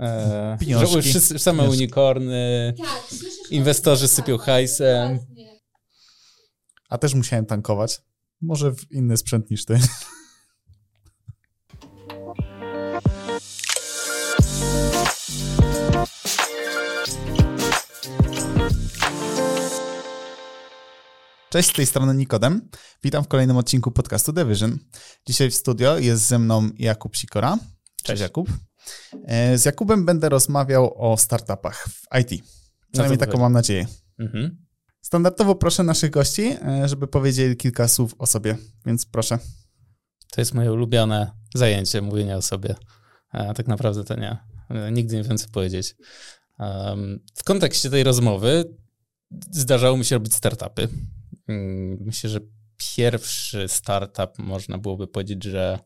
e, że wszyscy, same Pieniążki. unikorny, tak, inwestorzy sypią hajsem. A też musiałem tankować. Może w inny sprzęt niż ty. Cześć, z tej strony Nikodem. Witam w kolejnym odcinku podcastu Division. Dzisiaj w studio jest ze mną Jakub Sikora. Cześć Jakub. E, z Jakubem będę rozmawiał o startupach w IT. Przynajmniej taką mam nadzieję. Mhm. Standardowo proszę naszych gości, e, żeby powiedzieli kilka słów o sobie, więc proszę. To jest moje ulubione zajęcie, mówienie o sobie. A tak naprawdę to nie. Nigdy nie wiem, co powiedzieć. W kontekście tej rozmowy zdarzało mi się robić startupy. Mm, myślę, że pierwszy startup można byłoby powiedzieć, że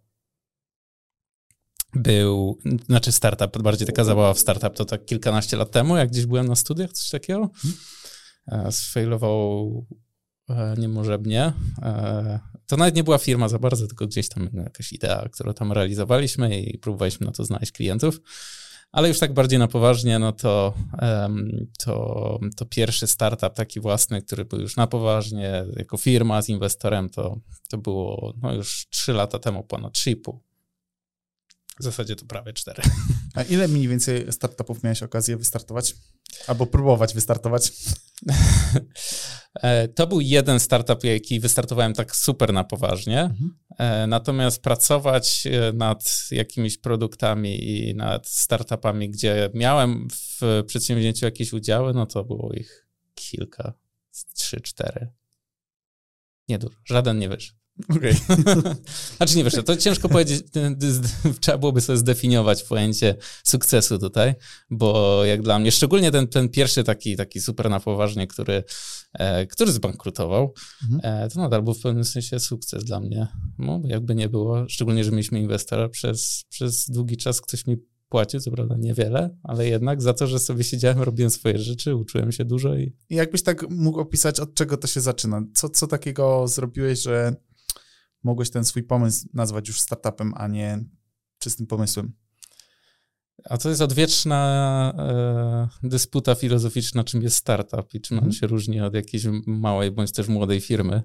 był, znaczy startup, bardziej taka zabawa w startup, to tak kilkanaście lat temu, jak gdzieś byłem na studiach, coś takiego. Hmm. Sfailował e, niemożebnie. E, to nawet nie była firma za bardzo, tylko gdzieś tam jakaś idea, którą tam realizowaliśmy i próbowaliśmy na to znaleźć klientów. Ale już tak bardziej na poważnie, no to, to, to pierwszy startup taki własny, który był już na poważnie, jako firma z inwestorem, to, to było no już 3 lata temu, ponad 3,5. W zasadzie to prawie 4. A ile mniej więcej startupów miałeś okazję wystartować? Albo próbować wystartować? E, to był jeden startup, jaki wystartowałem tak super na poważnie. Mhm. E, natomiast pracować e, nad jakimiś produktami i nad startupami, gdzie miałem w przedsięwzięciu jakieś udziały, no to było ich kilka, trzy, cztery. Niedużo. Żaden nie wyszedł. Okej. Okay. znaczy nie wiesz, to ciężko powiedzieć, trzeba byłoby sobie zdefiniować pojęcie sukcesu tutaj, bo jak dla mnie, szczególnie ten, ten pierwszy taki, taki super na poważnie, który, e, który zbankrutował, mhm. e, to nadal był w pewnym sensie sukces dla mnie. No, jakby nie było, szczególnie, że mieliśmy inwestora, przez, przez długi czas ktoś mi płacił, co prawda niewiele, ale jednak za to, że sobie siedziałem, robiłem swoje rzeczy, uczyłem się dużo i... I jakbyś tak mógł opisać, od czego to się zaczyna? Co, co takiego zrobiłeś, że mogłeś ten swój pomysł nazwać już startupem, a nie czystym pomysłem? A to jest odwieczna e, dysputa filozoficzna, czym jest startup i czym on mhm. się różni od jakiejś małej bądź też młodej firmy.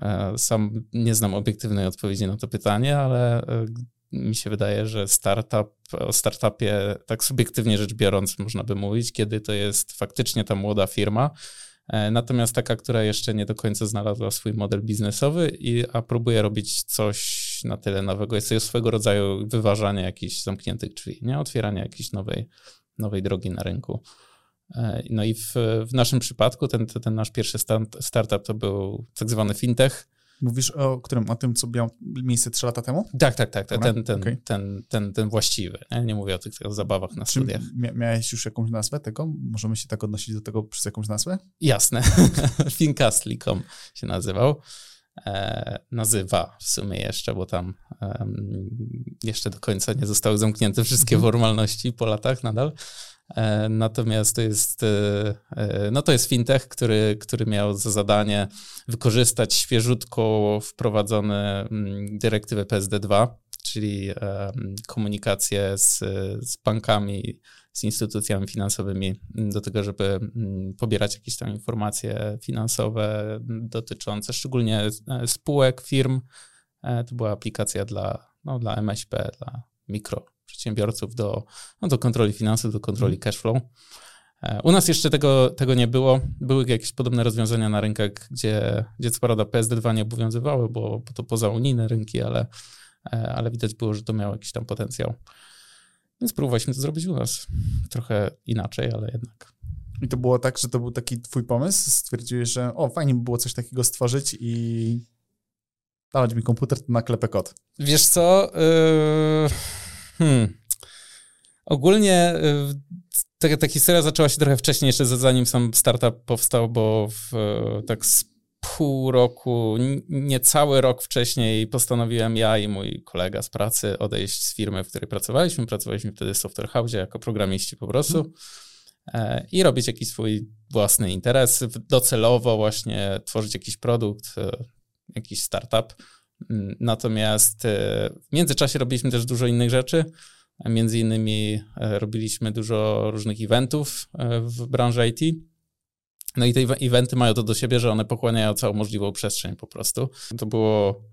E, sam nie znam obiektywnej odpowiedzi na to pytanie, ale e, mi się wydaje, że startup, o startupie tak subiektywnie rzecz biorąc można by mówić, kiedy to jest faktycznie ta młoda firma, natomiast taka, która jeszcze nie do końca znalazła swój model biznesowy, i, a próbuje robić coś na tyle nowego, jest to swego rodzaju wyważanie jakichś zamkniętych drzwi, nie? otwieranie jakiejś nowej, nowej drogi na rynku. E, no i w, w naszym przypadku ten, ten nasz pierwszy startup to był tak zwany fintech, Mówisz o którym? O tym, co miał miejsce trzy lata temu? Tak, tak, tak. Ten, ten, ten, okay. ten, ten, ten właściwy. Nie? nie mówię o tych, tych zabawach na Czy studiach. miałeś już jakąś nazwę tego? Możemy się tak odnosić do tego przez jakąś nazwę? Jasne. Fincastly.com się nazywał. E, nazywa w sumie jeszcze, bo tam jeszcze do końca nie zostały zamknięte wszystkie mhm. formalności po latach nadal. E, natomiast to jest, e, e, no to jest fintech, który, który miał za zadanie wykorzystać świeżutko wprowadzone mm, dyrektywę PSD2, czyli komunikację z, z bankami, z instytucjami finansowymi do tego, żeby mm, pobierać jakieś tam informacje finansowe dotyczące szczególnie spółek, firm. To była aplikacja dla, no, dla MŚP, dla mikro przedsiębiorców do, no, do kontroli finansów, do kontroli mhm. cashflow. E, u nas jeszcze tego, tego nie było. Były jakieś podobne rozwiązania na rynkach, gdzie, gdzie co prawda PSD2 nie obowiązywały, bo, bo to poza unijne rynki, ale, e, ale widać było, że to miało jakiś tam potencjał. Więc próbowaliśmy to zrobić u nas. Trochę inaczej, ale jednak. I to było tak, że to był taki twój pomysł? Stwierdziłeś, że o, fajnie by było coś takiego stworzyć i dawać mi komputer, to naklepę kod. Wiesz co? Yy Hmm. Ogólnie ta, ta historia zaczęła się trochę wcześniej, jeszcze zanim sam startup powstał, bo w, tak z pół roku, niecały rok wcześniej postanowiłem ja i mój kolega z pracy odejść z firmy, w której pracowaliśmy. Pracowaliśmy wtedy w Software House jako programiści po prostu hmm. i robić jakiś swój własny interes, docelowo właśnie tworzyć jakiś produkt, e, jakiś startup Natomiast e, w międzyczasie robiliśmy też dużo innych rzeczy. Między innymi robiliśmy dużo różnych eventów w branży IT. No i te eventy mają to do siebie, że one pochłaniają całą możliwą przestrzeń po prostu. To było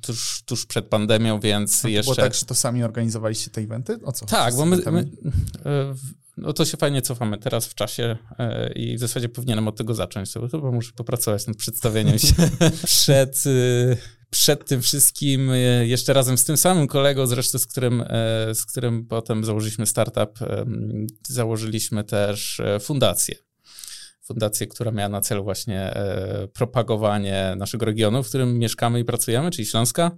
tuż, tuż przed pandemią, więc to jeszcze... Było tak, że to sami organizowaliście te eventy? O co? Tak, bo my, my, no to się fajnie cofamy teraz w czasie e, i w zasadzie powinienem od tego zacząć. To chyba muszę popracować nad przedstawieniem się przed, e, przed tym wszystkim, e, jeszcze razem z tym samym kolegą zresztą, z którym, z którym potem założyliśmy startup, założyliśmy też fundację. Fundację, która miała na celu właśnie propagowanie naszego regionu, w którym mieszkamy i pracujemy, czyli Śląska,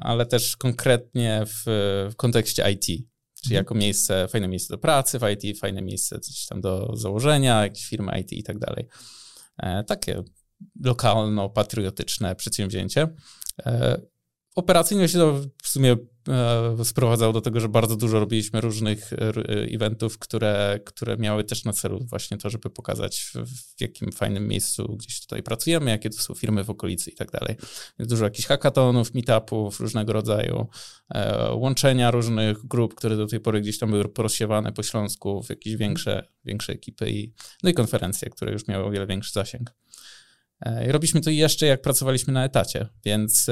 ale też konkretnie w, w kontekście IT Czyli mhm. jako miejsce, fajne miejsce do pracy w IT, fajne miejsce coś tam do założenia, jakieś firmy IT i tak dalej. E, takie lokalno-patriotyczne przedsięwzięcie. E, operacyjnie się to w sumie e, sprowadzało do tego, że bardzo dużo robiliśmy różnych eventów, które, które miały też na celu właśnie to, żeby pokazać w, w jakim fajnym miejscu gdzieś tutaj pracujemy, jakie to są firmy w okolicy i tak dalej. Dużo jakichś hackathonów, meetupów różnego rodzaju, e, łączenia różnych grup, które do tej pory gdzieś tam były porozsiewane po Śląsku w jakieś większe, większe ekipy i, no i konferencje, które już miały o wiele większy zasięg. I robiliśmy to jeszcze jak pracowaliśmy na etacie, więc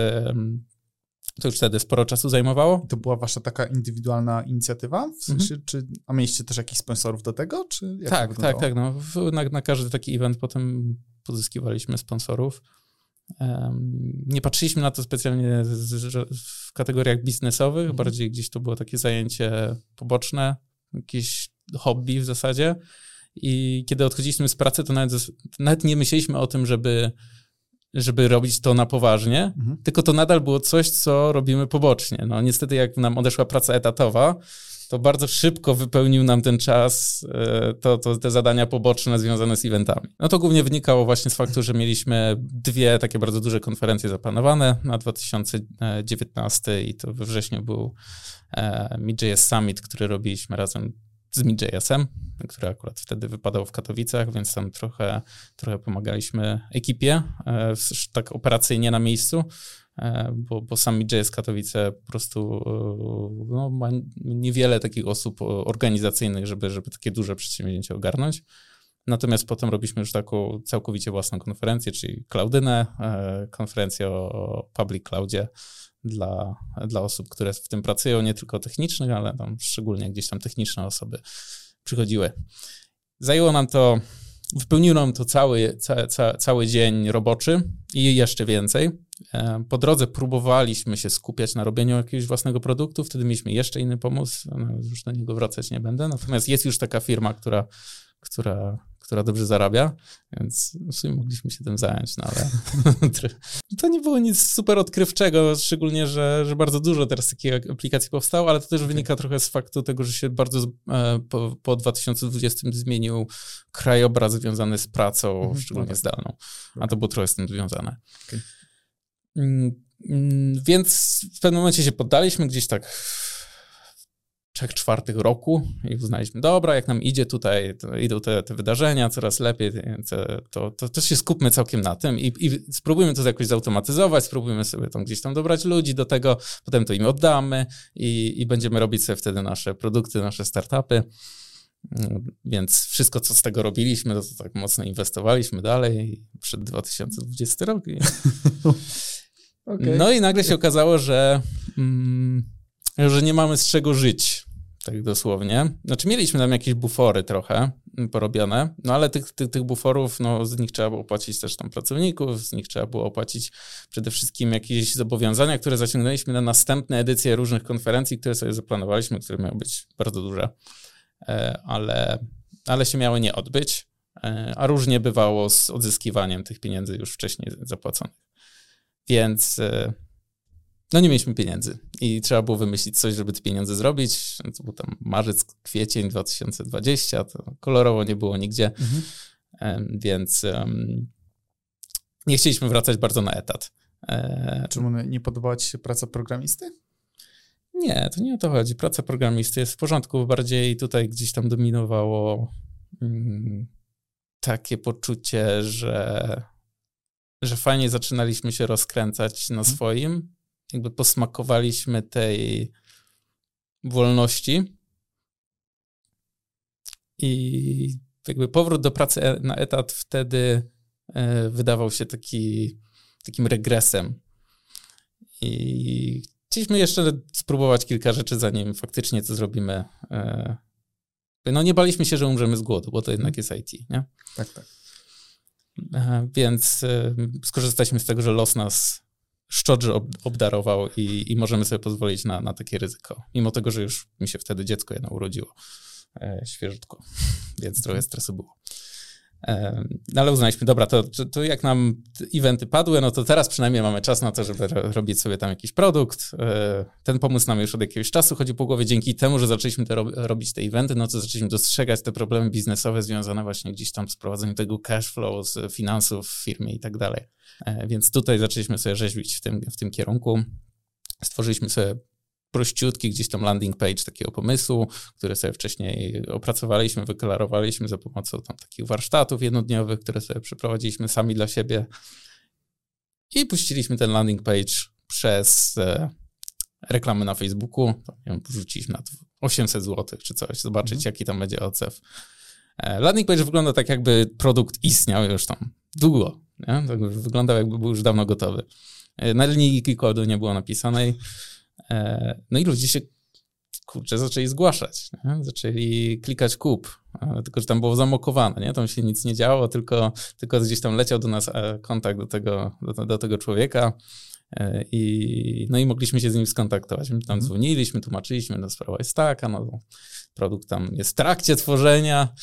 to już wtedy sporo czasu zajmowało. To była wasza taka indywidualna inicjatywa? W sensie, mhm. czy, a mieliście też jakichś sponsorów do tego? Czy tak, tak, tak. No, na, na każdy taki event potem pozyskiwaliśmy sponsorów. Um, nie patrzyliśmy na to specjalnie z, z, w kategoriach biznesowych, mhm. bardziej gdzieś to było takie zajęcie poboczne, jakieś hobby w zasadzie. I kiedy odchodziliśmy z pracy, to nawet, nawet nie myśleliśmy o tym, żeby żeby robić to na poważnie, mhm. tylko to nadal było coś, co robimy pobocznie. No niestety jak nam odeszła praca etatowa, to bardzo szybko wypełnił nam ten czas e, to, to, te zadania poboczne związane z eventami. No to głównie wynikało właśnie z faktu, że mieliśmy dwie takie bardzo duże konferencje zaplanowane na 2019 i to we wrześniu był e, Summit, który robiliśmy razem z MidJS-em, który akurat wtedy wypadał w Katowicach, więc tam trochę, trochę pomagaliśmy ekipie, e, tak operacyjnie na miejscu, e, bo, bo sam MidJS Katowice po prostu e, no, ma niewiele takich osób organizacyjnych, żeby, żeby takie duże przedsięwzięcie ogarnąć. Natomiast potem robiliśmy już taką całkowicie własną konferencję, czyli Cloudynę, konferencję o public cloudzie, dla, dla osób, które w tym pracują, nie tylko technicznych, ale tam szczególnie gdzieś tam techniczne osoby przychodziły. Zajęło nam to, wypełniło nam to cały, ca, ca, cały dzień roboczy i jeszcze więcej. E, po drodze próbowaliśmy się skupiać na robieniu jakiegoś własnego produktu, wtedy mieliśmy jeszcze inny pomysł, no, już do niego wracać nie będę, natomiast jest już taka firma, która, która która dobrze zarabia, więc w sumie mogliśmy się tym zająć, no ale to nie było nic super odkrywczego, szczególnie, że, że bardzo dużo teraz takich aplikacji powstało, ale to też wynika trochę z faktu tego, że się bardzo e, po, po 2020 zmienił krajobraz związany z pracą, mhm, szczególnie okay. zdalną, a to było trochę z tym związane. Okay. Mm, mm, więc w pewnym momencie się poddaliśmy gdzieś tak trzech czwartych roku i uznaliśmy, dobra, jak nam idzie tutaj, idą te, te wydarzenia coraz lepiej, to, to, to się skupmy całkiem na tym i, i spróbujmy to jakoś zautomatyzować, spróbujmy sobie tam gdzieś tam dobrać ludzi do tego, potem to im oddamy i, i będziemy robić sobie wtedy nasze produkty, nasze startupy. Więc wszystko, co z tego robiliśmy, to, to tak mocno inwestowaliśmy dalej przed 2020 rok. I... okay. No i nagle się okazało, że, mm, że nie mamy z czego żyć tak dosłownie. Znaczy mieliśmy tam jakieś bufory trochę porobione, no ale tych, tych, tych buforów, no z nich trzeba było opłacić też tam pracowników, z nich trzeba było opłacić przede wszystkim jakieś zobowiązania, które zaciągnęliśmy na następne edycje różnych konferencji, które sobie zaplanowaliśmy, które miały być bardzo duże, e, ale, ale się miały nie odbyć, e, a różnie bywało z odzyskiwaniem tych pieniędzy już wcześniej zapłaconych. Więc e, no nie mieliśmy pieniędzy i trzeba było wymyślić coś, żeby te pieniądze zrobić. To był tam marzec, kwiecień 2020, to kolorowo nie było nigdzie, mhm. więc um, nie chcieliśmy wracać bardzo na etat. E, Czemu nie podobała ci się praca programisty? Nie, to nie o to chodzi. Praca programisty jest w porządku, bardziej tutaj gdzieś tam dominowało mm, takie poczucie, że, że fajnie zaczynaliśmy się rozkręcać na mhm. swoim, jakby posmakowaliśmy tej wolności i jakby powrót do pracy e, na etat wtedy e, wydawał się taki, takim regresem. I chcieliśmy jeszcze spróbować kilka rzeczy, zanim faktycznie to zrobimy. E, no nie baliśmy się, że umrzemy z głodu, bo to jednak jest IT, nie? Tak, tak. Więc skorzystaliśmy z tego, że los nas szczodrze obdarował i, i możemy sobie pozwolić na, na takie ryzyko. Mimo tego, że już mi się wtedy dziecko jedno urodziło e, świeżutko, więc trochę stresu było. No ale uznaliśmy, dobra, to, to jak nam eventy padły, no to teraz przynajmniej mamy czas na to, żeby robić sobie tam jakiś produkt. E, ten pomysł nam już od jakiegoś czasu chodzi po głowie. Dzięki temu, że zaczęliśmy te, robić te eventy, no to zaczęliśmy dostrzegać te problemy biznesowe związane właśnie gdzieś tam z prowadzeniem tego cash flow, z finansów w firmie i tak dalej. E, więc tutaj zaczęliśmy sobie rzeźbić w tym, w tym kierunku. Stworzyliśmy sobie prościutki gdzieś tam landing page takiego pomysłu, który sobie wcześniej opracowaliśmy, wyklarowaliśmy za pomocą tam takich warsztatów jednodniowych, które sobie przeprowadziliśmy sami dla siebie i puściliśmy ten landing page przez e, reklamy na Facebooku. Wrzuciliśmy na 800 zł czy coś, zobaczyć mm. jaki tam będzie odzew. E, landing page wygląda tak, jakby produkt istniał już tam długo. Nie? Tak wyglądał, jakby był już dawno gotowy. E, na linijki kodu nie było napisanej. E, no i ludzie się kurczę, zaczęli zgłaszać, nie? zaczęli klikać kup, tylko że tam było zamokowane, nie? tam się nic nie działo, tylko, tylko gdzieś tam leciał do nas e, kontakt do tego, do, do tego człowieka e, i, no i mogliśmy się z nim skontaktować. My tam mhm. dzwoniliśmy, tłumaczyliśmy, no sprawa jest taka, no produkt tam jest w trakcie tworzenia,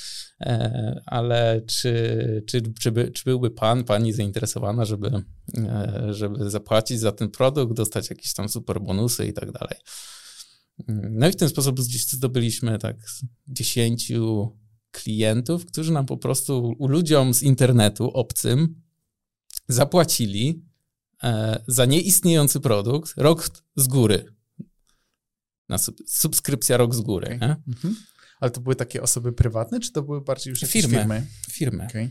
ale czy, czy, czy, by, czy byłby pan, pani zainteresowana, żeby, żeby zapłacić za ten produkt, dostać jakieś tam super bonusy i tak dalej. No i w ten sposób zdobyliśmy tak 10 klientów, którzy nam po prostu ludziom z internetu obcym zapłacili e, za nieistniejący produkt rok z góry. Na subskrypcja rok z góry. Okay. Mhm. Ale to były takie osoby prywatne, czy to były bardziej już firmy? Firmy. Firmy. Okay.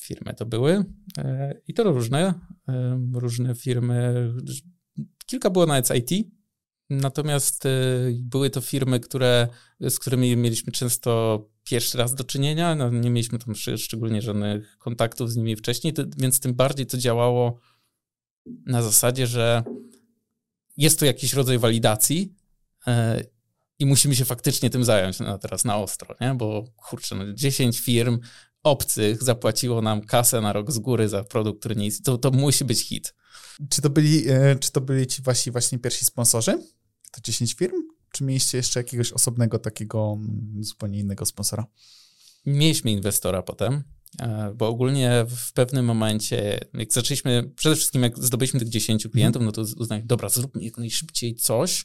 Firmy to były e, i to różne, e, różne firmy. Kilka było nawet z IT, Natomiast były to firmy, które, z którymi mieliśmy często pierwszy raz do czynienia. No, nie mieliśmy tam szczególnie żadnych kontaktów z nimi wcześniej, więc tym bardziej to działało na zasadzie, że jest to jakiś rodzaj walidacji e, i musimy się faktycznie tym zająć no, teraz na ostro, nie? bo kurczę, no, 10 firm obcych zapłaciło nam kasę na rok z góry za produkt, który nie istnieje. To, to musi być hit. Czy to byli, e, czy to byli ci właśnie, właśnie pierwsi sponsorzy? To 10 firm? Czy mieliście jeszcze jakiegoś osobnego, takiego mm, zupełnie innego sponsora? Mieliśmy inwestora potem, bo ogólnie w pewnym momencie, jak zaczęliśmy, przede wszystkim jak zdobyliśmy tych 10 klientów, no to uznaliśmy, dobra, zróbmy jak najszybciej coś,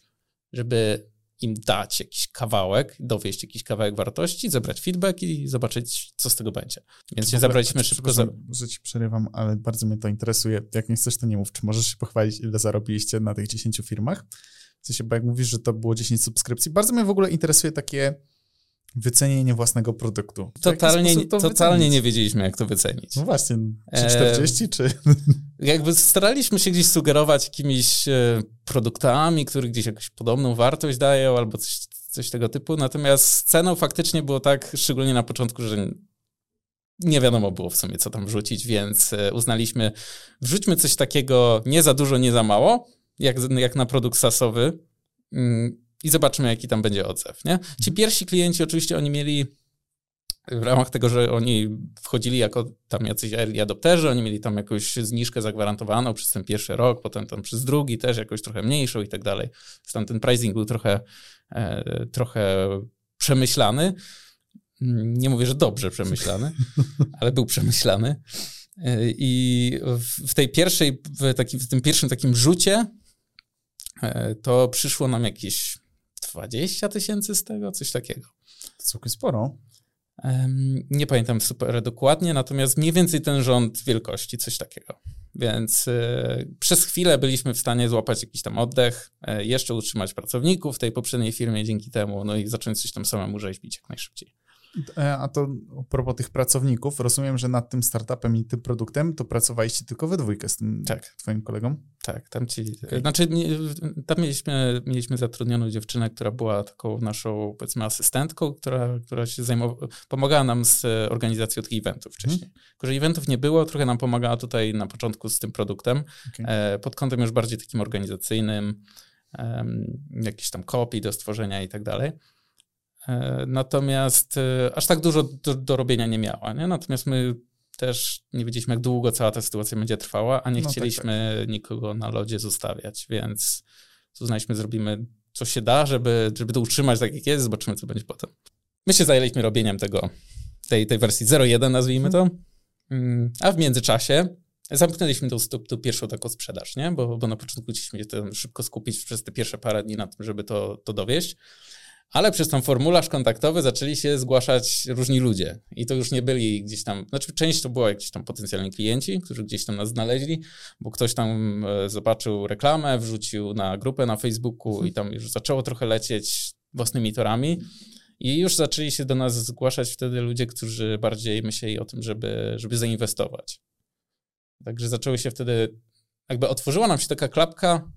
żeby im dać jakiś kawałek, dowieść jakiś kawałek wartości, zebrać feedback i zobaczyć, co z tego będzie. Więc się zabraliśmy szybko. Za... Że ci przerywam, ale bardzo mnie to interesuje. Jak nie chcesz, to nie mów. Czy możesz się pochwalić, ile zarobiliście na tych 10 firmach? W sensie, bo jak mówisz, że to było 10 subskrypcji, bardzo mnie w ogóle interesuje takie wycenienie własnego produktu. Totalnie, totalnie nie wiedzieliśmy, jak to wycenić. No właśnie, czy 40, e... czy... Jakby staraliśmy się gdzieś sugerować jakimiś e, produktami, które gdzieś jakąś podobną wartość dają, albo coś, coś tego typu, natomiast ceną faktycznie było tak, szczególnie na początku, że nie wiadomo było w sumie, co tam wrzucić, więc e, uznaliśmy, wrzućmy coś takiego nie za dużo, nie za mało, jak, jak na produkt sasowy mm, i zobaczymy, jaki tam będzie odzew. Nie? Ci mhm. pierwsi klienci oczywiście oni mieli w ramach tego, że oni wchodzili jako tam jacyś early adopterzy, oni mieli tam jakąś zniżkę zagwarantowaną przez ten pierwszy rok, potem tam przez drugi też jakoś trochę mniejszą i tak dalej. Tam ten pricing był trochę, e, trochę przemyślany. Nie mówię, że dobrze przemyślany, ale był przemyślany. E, I w tej pierwszej, w, taki, w tym pierwszym takim rzucie E, to przyszło nam jakieś 20 tysięcy z tego, coś takiego. To całkiem sporo. Nie pamiętam super dokładnie, natomiast mniej więcej ten rząd wielkości, coś takiego. Więc y, przez chwilę byliśmy w stanie złapać jakiś tam oddech, y, jeszcze utrzymać pracowników w tej poprzedniej firmie dzięki temu, no i zacząć coś tam samemu rzeźbić jak najszybciej. E, a to a propos tych pracowników, rozumiem, że nad tym startupem i tym produktem to pracowaliście tylko we dwójkę z tym tak. twoim kolegą? Tak, tam ci, okay. znaczy tam mieliśmy, mieliśmy zatrudnioną dziewczynę, która była taką naszą, powiedzmy, asystentką, która, która się zajmowała, pomagała nam z organizacją tych eventów wcześniej. Hmm. Tylko, że eventów nie było, trochę nam pomagała tutaj na początku z tym produktem, okay. pod kątem już bardziej takim organizacyjnym, jakieś tam kopii do stworzenia i tak dalej. E, natomiast e, aż tak dużo do, do robienia nie miała. Nie? Natomiast my też nie wiedzieliśmy, jak długo cała ta sytuacja będzie trwała, a nie no chcieliśmy tak, tak. nikogo na lodzie zostawiać, więc uznaliśmy, zrobimy co się da, żeby, żeby to utrzymać tak jak jest, zobaczymy, co będzie potem. My się zajęliśmy robieniem tego, tej, tej wersji 0.1, nazwijmy to, mm, a w międzyczasie zamknęliśmy tą, tą, tą, pierwszą taką sprzedaż, nie? Bo, bo na początku chcieliśmy się szybko skupić przez te pierwsze parę dni na tym, żeby to, to dowieść. Ale przez ten formularz kontaktowy zaczęli się zgłaszać różni ludzie. I to już nie byli gdzieś tam, znaczy część to była jakieś tam potencjalni klienci, którzy gdzieś tam nas znaleźli, bo ktoś tam e, zobaczył reklamę, wrzucił na grupę na Facebooku i tam już zaczęło trochę lecieć własnymi torami. I już zaczęli się do nas zgłaszać wtedy ludzie, którzy bardziej myśleli o tym, żeby, żeby zainwestować. Także zaczęły się wtedy, jakby otworzyła nam się taka klapka,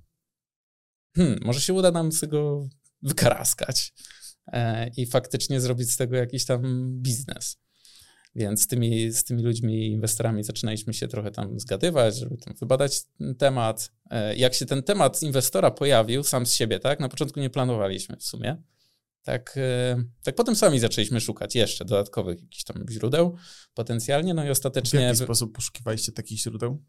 hmm, może się uda nam z tego wykaraskać e, i faktycznie zrobić z tego jakiś tam biznes. Więc z tymi, z tymi ludźmi, inwestorami zaczynaliśmy się trochę tam zgadywać, żeby tam wybadać ten temat. E, jak się ten temat inwestora pojawił sam z siebie, tak, na początku nie planowaliśmy w sumie. Tak, e, tak potem sami zaczęliśmy szukać jeszcze dodatkowych jakichś tam źródeł potencjalnie, no i ostatecznie... W jaki sposób poszukiwaliście takich źródeł?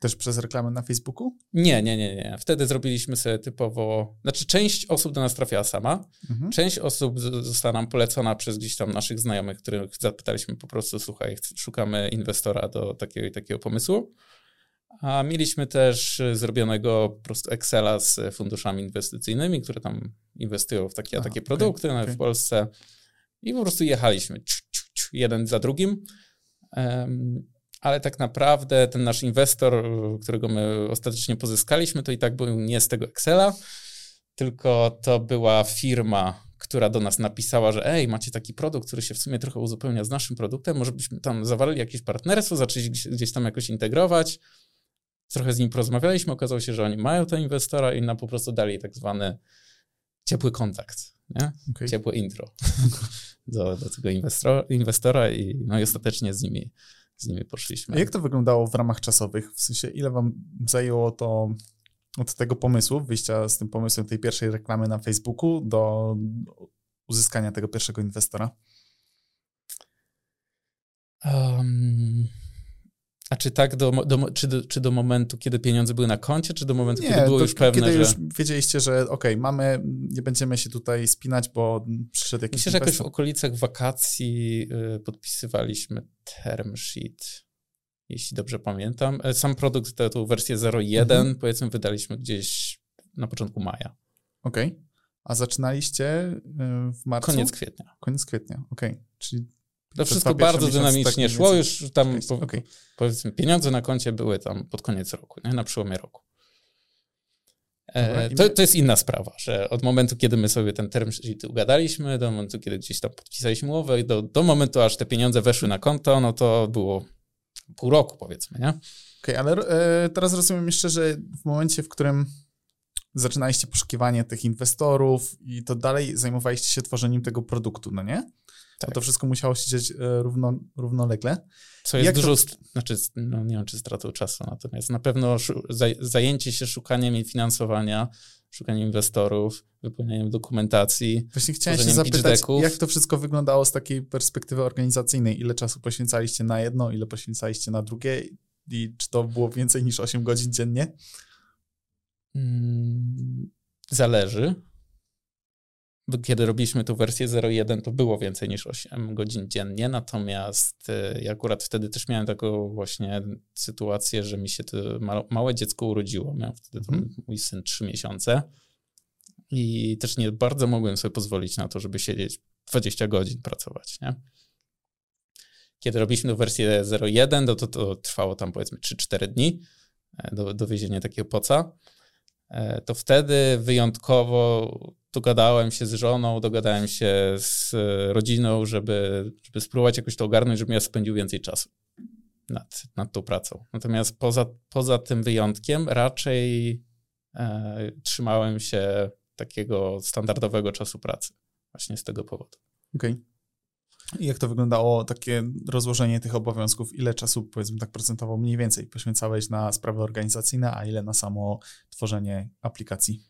Też przez reklamę na Facebooku? Nie, nie, nie, nie. Wtedy zrobiliśmy sobie typowo. Znaczy, część osób do nas trafiała sama, mhm. część osób została nam polecona przez gdzieś tam naszych znajomych, których zapytaliśmy po prostu: słuchaj, szukamy inwestora do takiego i takiego pomysłu. A mieliśmy też zrobionego po prostu Excela z funduszami inwestycyjnymi, które tam inwestują w takie, a, takie okay, produkty okay. w Polsce. I po prostu jechaliśmy jeden za drugim. Um, ale tak naprawdę ten nasz inwestor, którego my ostatecznie pozyskaliśmy, to i tak był nie z tego Excela, tylko to była firma, która do nas napisała, że ej, macie taki produkt, który się w sumie trochę uzupełnia z naszym produktem, może byśmy tam zawarli jakieś partnerstwo, zaczęli gdzieś tam jakoś integrować. Trochę z nim porozmawialiśmy, okazało się, że oni mają tego inwestora i nam po prostu dali tak zwany ciepły kontakt, nie? Okay. ciepłe intro do, do tego inwestora, inwestora i, no i ostatecznie z nimi z nimi poszliśmy. A jak to wyglądało w ramach czasowych? W sensie, ile wam zajęło to od tego pomysłu, wyjścia z tym pomysłem tej pierwszej reklamy na Facebooku do uzyskania tego pierwszego inwestora? Um, a czy tak do, do, czy, do, czy do momentu, kiedy pieniądze były na koncie, czy do momentu, nie, kiedy było już pewne, kiedy że... już wiedzieliście, że okej, okay, mamy, nie będziemy się tutaj spinać, bo przyszedł jakiś Myślę, że jakoś w okolicach wakacji y, podpisywaliśmy term sheet, jeśli dobrze pamiętam. E, sam produkt, tę, tą wersję 0.1, mhm. powiedzmy, wydaliśmy gdzieś na początku maja. Okej. Okay. A zaczynaliście y, w marcu? Koniec kwietnia. Koniec kwietnia, okej. Okay. Czyli to wszystko bardzo dynamicznie szło, już tam po, okay. powiedzmy pieniądze na koncie były tam pod koniec roku, nie? na przełomie roku. E, to, to jest inna sprawa, że od momentu, kiedy my sobie ten term sheet ugadaliśmy, do momentu, kiedy gdzieś tam podpisaliśmy umowę, do, do momentu, aż te pieniądze weszły na konto, no to było pół roku powiedzmy, nie? Okej, okay, ale e, teraz rozumiem jeszcze, że w momencie, w którym zaczynaliście poszukiwanie tych inwestorów i to dalej zajmowaliście się tworzeniem tego produktu, no nie? Tak. Bo to wszystko musiało się dziać e, równo, równolegle. Co jest Jak dużo, to... znaczy, no nie wiem, czy stratą czasu, natomiast na pewno zajęcie się szukaniem finansowania, szukaniem inwestorów, wypełnianiem dokumentacji. Właśnie chciałem się zapytać, jak to wszystko wyglądało z takiej perspektywy organizacyjnej? Ile czasu poświęcaliście na jedno, ile poświęcaliście na drugie i czy to było więcej niż 8 godzin dziennie? Hmm, zależy kiedy robiliśmy tu wersję 0.1, to było więcej niż 8 godzin dziennie, natomiast y, ja akurat wtedy też miałem taką właśnie sytuację, że mi się to małe dziecko urodziło. Miałem wtedy mm. mój syn 3 miesiące i też nie bardzo mogłem sobie pozwolić na to, żeby siedzieć 20 godzin pracować, nie? Kiedy robiliśmy wersję 0.1, to, to, to trwało tam powiedzmy 3-4 dni, e, do, dowiezienie takiego poca. E, to wtedy wyjątkowo dogadałem się z żoną, dogadałem się z rodziną, żeby, żeby spróbować jakoś to ogarnąć, żebym ja spędził więcej czasu nad, nad tą pracą. Natomiast poza, poza tym wyjątkiem raczej e, trzymałem się takiego standardowego czasu pracy właśnie z tego powodu. Okej. Okay. I jak to wyglądało, takie rozłożenie tych obowiązków? Ile czasu, powiedzmy tak procentowo mniej więcej poświęcałeś na sprawy organizacyjne, a ile na samo tworzenie aplikacji?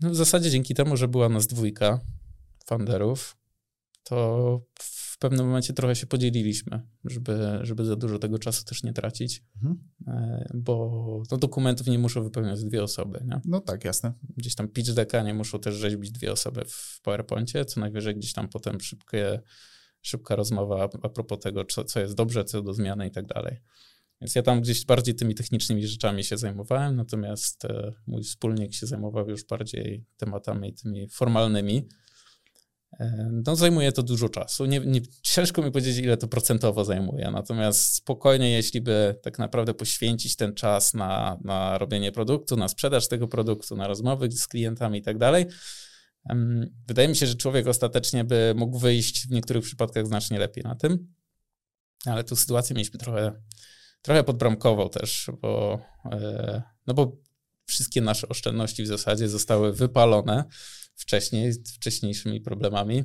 No w zasadzie dzięki temu, że była nas dwójka founderów, to w pewnym momencie trochę się podzieliliśmy, żeby, żeby za dużo tego czasu też nie tracić, mhm. E, bo no, dokumentów nie muszą wypełniać dwie osoby. Nie? No tak, jasne. Gdzieś tam pitch decka nie muszą też rzeźbić dwie osoby w PowerPoincie, co najwyżej gdzieś tam potem szybkie, szybka rozmowa a propos tego, co, co jest dobrze, co do zmiany i tak dalej. Więc ja tam gdzieś bardziej tymi technicznymi rzeczami się zajmowałem, natomiast e, mój wspólnik się zajmował już bardziej tematami tymi formalnymi. E, no, zajmuje to dużo czasu. Nie, nie, ciężko mi powiedzieć, ile to procentowo zajmuje, natomiast spokojnie, jeśli by tak naprawdę poświęcić ten czas na, na robienie produktu, na sprzedaż tego produktu, na rozmowy z klientami i tak dalej, wydaje mi się, że człowiek ostatecznie by mógł wyjść w niektórych przypadkach znacznie lepiej na tym. Ale tu sytuację mieliśmy trochę, trochę podbramkową też, bo, e, no bo wszystkie nasze oszczędności w zasadzie zostały wypalone wcześniej, wcześniejszymi problemami,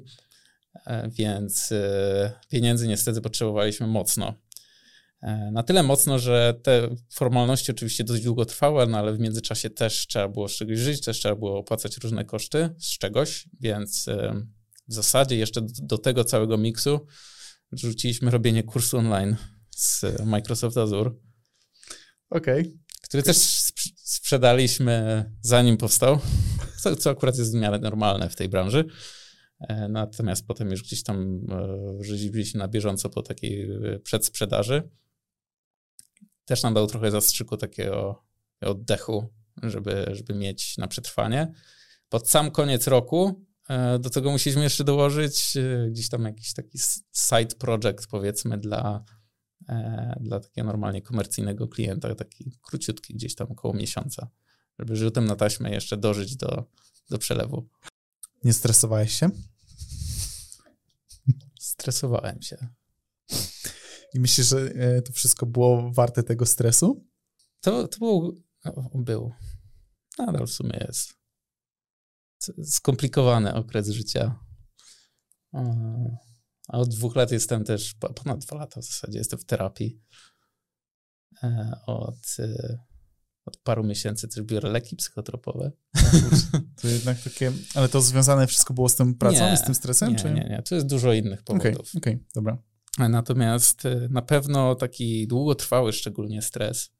e, więc e, pieniędzy niestety potrzebowaliśmy mocno. E, na tyle mocno, że te formalności oczywiście dość długo trwały, no ale w międzyczasie też trzeba było z czegoś żyć, też trzeba było opłacać różne koszty z czegoś, więc w zasadzie jeszcze do tego całego miksu rzuciliśmy robienie kursu online z Microsoft Azure. Okej. Okay. Który też sprzedaliśmy zanim powstał co, co akurat jest w miarę normalne w tej branży. E, natomiast potem już gdzieś tam e, żyliśmy na bieżąco po takiej e, przedsprzedaży. Też nam dał trochę zastrzyku takiego oddechu, żeby, żeby mieć na przetrwanie. Pod sam koniec roku do tego musieliśmy jeszcze dołożyć gdzieś tam jakiś taki side project, powiedzmy, dla, dla takiego normalnie komercyjnego klienta, taki króciutki, gdzieś tam około miesiąca żeby rzutem na taśmę jeszcze dożyć do, do przelewu. Nie stresowałeś się? Stresowałem się. I myślisz, że e, to wszystko było warte tego stresu? To, to był, był. Nadal w sumie jest. Skomplikowany okres życia. A od dwóch lat jestem też, ponad dwa lata w zasadzie, jestem w terapii. E, od e, od paru miesięcy też biorę leki psychotropowe. To jednak takie, ale to związane wszystko było z tym pracą, nie, z tym stresem? Nie, czy? nie, nie, to jest dużo innych powodów. Okej, okay, okay, dobra. Natomiast y, na pewno taki długotrwały szczególnie stres.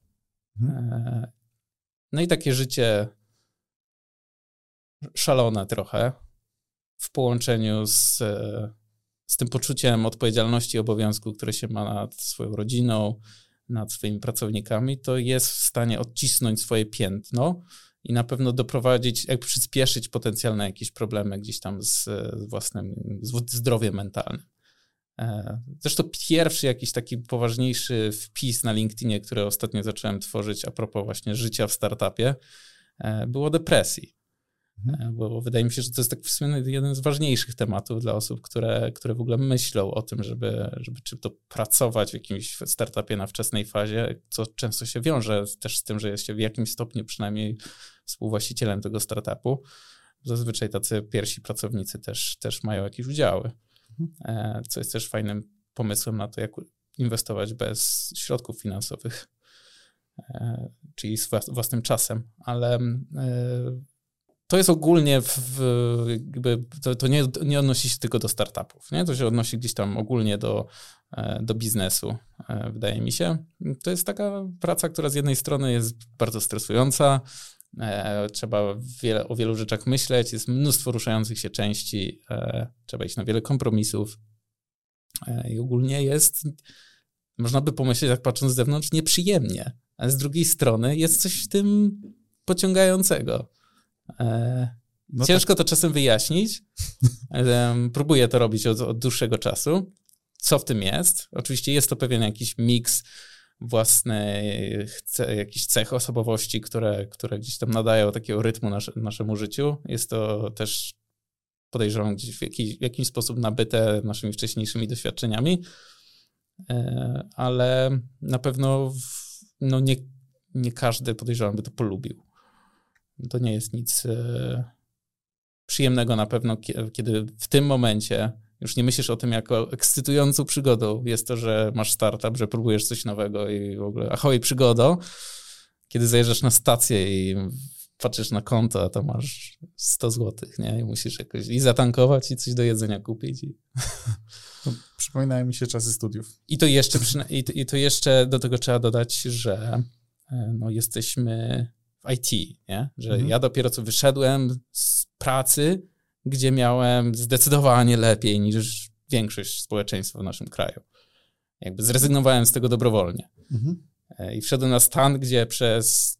Mhm. E, no i takie życie szalone trochę w połączeniu z, e, z tym poczuciem odpowiedzialności i obowiązku, które się ma nad swoją rodziną, nad swoimi pracownikami, to jest w stanie odcisnąć swoje piętno i na pewno doprowadzić, jak przyspieszyć potencjalne jakieś problemy gdzieś tam z, z własnym z zdrowiem mentalnym. E, zresztą pierwszy jakiś taki poważniejszy wpis na LinkedInie, który ostatnio zacząłem tworzyć a propos właśnie życia w startupie, e, było depresji. Mhm. E, bo wydaje mi się, że to jest tak w sumie jeden z ważniejszych tematów dla osób, które, które w ogóle myślą o tym, żeby, żeby czy to pracować w jakimś startupie na wczesnej fazie, co często się wiąże też z tym, że jest się w jakimś stopniu przynajmniej współwłaścicielem tego startupu. Zazwyczaj tacy pierwsi pracownicy też, też mają jakieś udziały, co jest też fajnym pomysłem na to, jak inwestować bez środków finansowych, e, czyli z własnym czasem, ale to jest ogólnie, w, jakby, to, to nie, nie, odnosi się tylko do startupów, nie? to się odnosi gdzieś tam ogólnie do, e, do biznesu, e, wydaje mi się. To jest taka praca, która z jednej strony jest bardzo stresująca, e, trzeba wiele, o wielu rzeczach myśleć, jest mnóstwo ruszających się części, trzeba iść na wiele kompromisów i ogólnie jest, można by pomyśleć, jak patrząc z zewnątrz, nieprzyjemnie, ale z drugiej strony jest coś w tym pociągającego. E, no ciężko tak. to czasem wyjaśnić. Próbuję to robić od, od dłuższego czasu. Co w tym jest? Oczywiście jest to pewien jakiś miks własny ce, jakiś cech osobowości, które, które gdzieś tam nadają takiego rytmu nasz, naszemu życiu. Jest to też podejrzewam gdzieś w, jakiś, w jakiś sposób nabyte naszymi wcześniejszymi doświadczeniami, e, ale na pewno w, no nie, nie każdy podejrzewam by to polubił. To nie jest nic e, przyjemnego na pewno, kiedy w tym momencie już nie myślisz o tym jako ekscytującą przygodą. Jest to, że masz startup, że próbujesz coś nowego i w ogóle ahoj przygodo. Kiedy zajeżdżasz na stację i patrzysz na konto, a to masz 100 zł, nie? I musisz jakoś i zatankować, i coś do jedzenia kupić. I... No, przypominają mi się czasy studiów. I to jeszcze, i to, i to jeszcze do tego trzeba dodać, że e, no, jesteśmy w IT, nie? Że mhm. ja dopiero co wyszedłem z pracy, gdzie miałem zdecydowanie lepiej niż większość społeczeństwa w naszym kraju. Jakby zrezygnowałem z tego dobrowolnie. Mhm. E, I wszedłem na stan, gdzie przez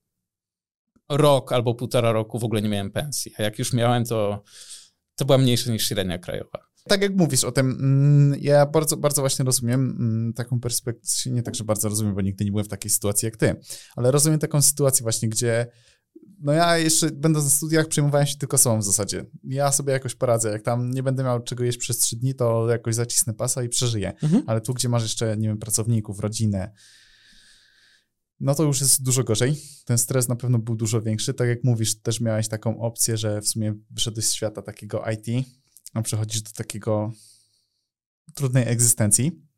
rok albo półtora roku w ogóle nie miałem pensji. A jak już miałem, to, to była mniejsza niż średnia krajowa. Tak jak mówisz o tym, mm, ja bardzo, bardzo właśnie rozumiem mm, taką perspektywę, nie tak, że bardzo rozumiem, bo nigdy nie byłem w takiej sytuacji jak ty, ale rozumiem taką sytuację właśnie, gdzie no ja jeszcze będąc na studiach przejmowałem się tylko sobą w zasadzie. Ja sobie jakoś poradzę. Jak tam nie będę miał czego jeść przez trzy dni, to jakoś zacisnę pasa i przeżyję. Mhm. Ale tu, gdzie masz jeszcze, nie wiem, pracowników, rodzinę, no to już jest dużo gorzej. Ten stres na pewno był dużo większy. Tak jak mówisz, też miałeś taką opcję, że w sumie wyszedłeś z świata takiego IT, a przechodzisz do takiego trudnej egzystencji.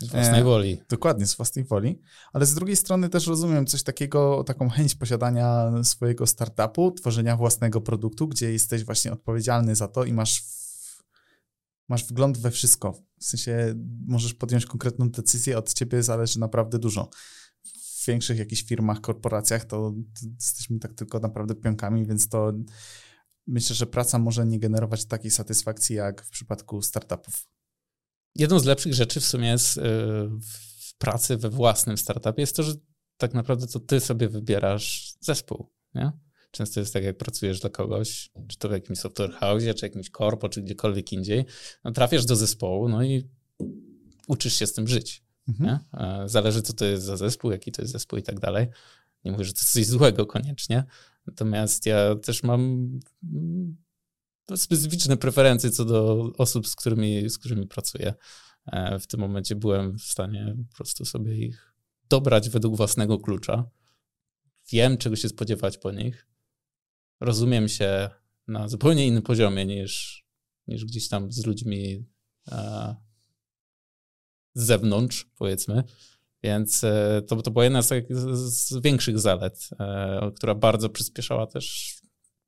Z własnej e, woli. Dokładnie, z własnej woli. Ale z drugiej strony też rozumiem coś takiego, taką chęć posiadania swojego startupu, tworzenia własnego produktu, gdzie jesteś właśnie odpowiedzialny za to i masz, w, masz wgląd we wszystko. W sensie możesz podjąć konkretną decyzję, od ciebie zależy naprawdę dużo w większych jakichś firmach, korporacjach, to jesteśmy tak tylko naprawdę pionkami, więc to myślę, że praca może nie generować takiej satysfakcji jak w przypadku startupów. Jedną z lepszych rzeczy w sumie jest w pracy we własnym startupie jest to, że tak naprawdę to ty sobie wybierasz zespół, nie? Często jest tak, jak pracujesz dla kogoś, czy to w jakimś software house, czy jakimś korpo, czy gdziekolwiek indziej, no trafiasz do zespołu, no i uczysz się z tym żyć. Mhm. E, zależy, co to jest za zespół, jaki to jest zespół i tak dalej. Nie mówię, że to jest coś złego koniecznie. Natomiast ja też mam specyficzne preferencje co do osób, z którymi, z którymi pracuję. E, w tym momencie byłem w stanie po prostu sobie ich dobrać według własnego klucza. Wiem, czego się spodziewać po nich. Rozumiem się na zupełnie innym poziomie niż, niż gdzieś tam z ludźmi e, z zewnątrz, powiedzmy. Więc e, to, to była jedna z, z większych zalet, która bardzo przyspieszała też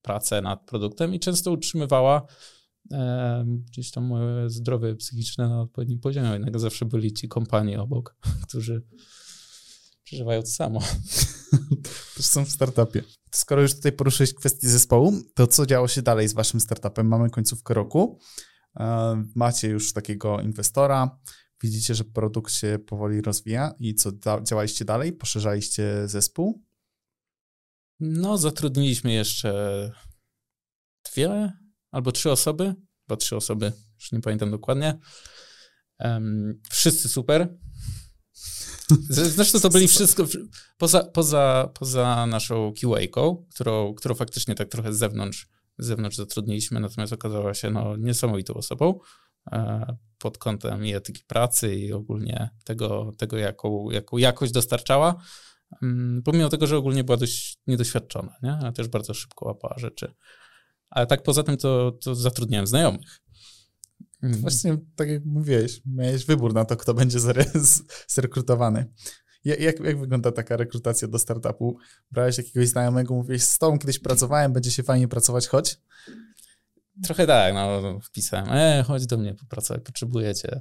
pracę nad produktem i często utrzymywała e, gdzieś tam moje zdrowie psychiczne na odpowiednim poziomie. Jednak zawsze byli ci kompanie obok, którzy przeżywają to samo. Też są w startupie. Skoro już tutaj poruszyłeś kwestię zespołu, to co działo się dalej z waszym startupem? Mamy końcówkę roku. Macie już takiego inwestora, Widzicie, że produkt się powoli rozwija i co, da, działaliście dalej? Poszerzaliście zespół? No, zatrudniliśmy jeszcze dwie albo trzy osoby, chyba trzy osoby, już nie pamiętam dokładnie. Um, wszyscy super. Zresztą to byli wszystko, poza, poza, poza naszą QA-ką, którą, którą faktycznie tak trochę z zewnątrz, z zewnątrz zatrudniliśmy, natomiast okazała się no, niesamowitą osobą. E, pod kątem i etyki pracy i ogólnie tego, tego jaką, jaką jakość dostarczała, pomimo tego, że ogólnie była dość niedoświadczona, nie? ale też bardzo szybko łapała rzeczy. Ale tak poza tym to, to zatrudniałem znajomych. Mm. Właśnie tak jak mówiłeś, miałeś wybór na to, kto będzie zrekrutowany. Jak, jak, wygląda taka rekrutacja do startupu? Brałeś jakiegoś znajomego, mówiłeś, z tobą kiedyś pracowałem, będzie się fajnie pracować, chodź? Trochę tak, no, wpisałem, e, chodź do mnie popracować, potrzebujecie.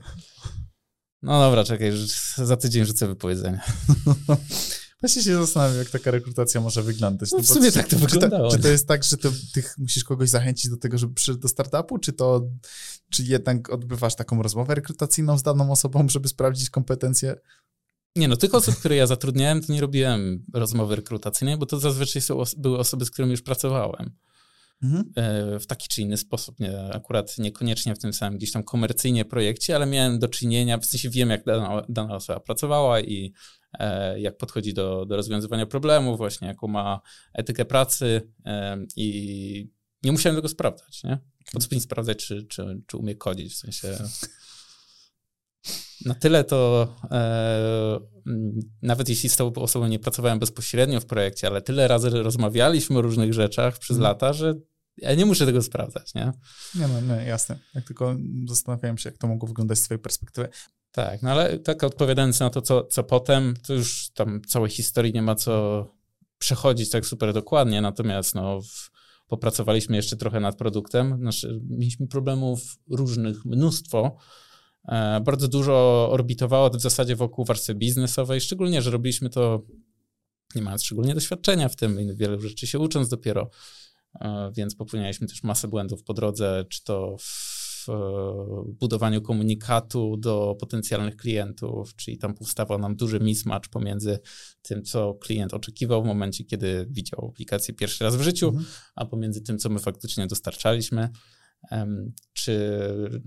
No dobra, czekaj, za tydzień rzucę wypowiedzenie. Właśnie się zastanawiam, jak taka rekrutacja może wyglądać. No, no w sumie tak to czy wyglądało. To, czy to jest tak, że to, ty musisz kogoś zachęcić do tego, żeby przyszedł do startupu, czy to, czy jednak odbywasz taką rozmowę rekrutacyjną z daną osobą, żeby sprawdzić kompetencje? Nie no, tych osób, które ja zatrudniałem, to nie robiłem rozmowy rekrutacyjnej, bo to zazwyczaj są, były osoby, z którymi już pracowałem. Mhm. w taki czy inny sposób. Nie, akurat niekoniecznie w tym samym gdzieś tam komercyjnie projekcie, ale miałem do czynienia, w sensie wiem, jak dana, dana osoba pracowała i e, jak podchodzi do, do rozwiązywania problemów, właśnie jaką ma etykę pracy e, i nie musiałem tego sprawdzać, nie? Po co mi sprawdzać, czy, czy, czy umie kodzić, w sensie... Na tyle to e, nawet jeśli z tą osobą nie pracowałem bezpośrednio w projekcie, ale tyle razy rozmawialiśmy o różnych rzeczach przez mm. lata, że ja nie muszę tego sprawdzać, nie? Nie, no, nie, jasne. Jak tylko zastanawiałem się, jak to mogło wyglądać z twojej perspektywy. Tak, no ale tak odpowiadając na to, co, co potem, to już tam całej historii nie ma co przechodzić tak super dokładnie, natomiast no, w, popracowaliśmy jeszcze trochę nad produktem. Znaczy, mieliśmy problemów różnych, mnóstwo, bardzo dużo orbitowało w zasadzie wokół warstwy biznesowej, szczególnie, że robiliśmy to nie mając szczególnie doświadczenia w tym i wiele rzeczy się ucząc dopiero, e, więc popełnialiśmy też masę błędów po drodze, czy to w e, budowaniu komunikatu do potencjalnych klientów, czyli tam powstawał nam duży mismatch pomiędzy tym, co klient oczekiwał w momencie, kiedy widział aplikację pierwszy raz w życiu, mhm. a pomiędzy tym, co my faktycznie dostarczaliśmy czy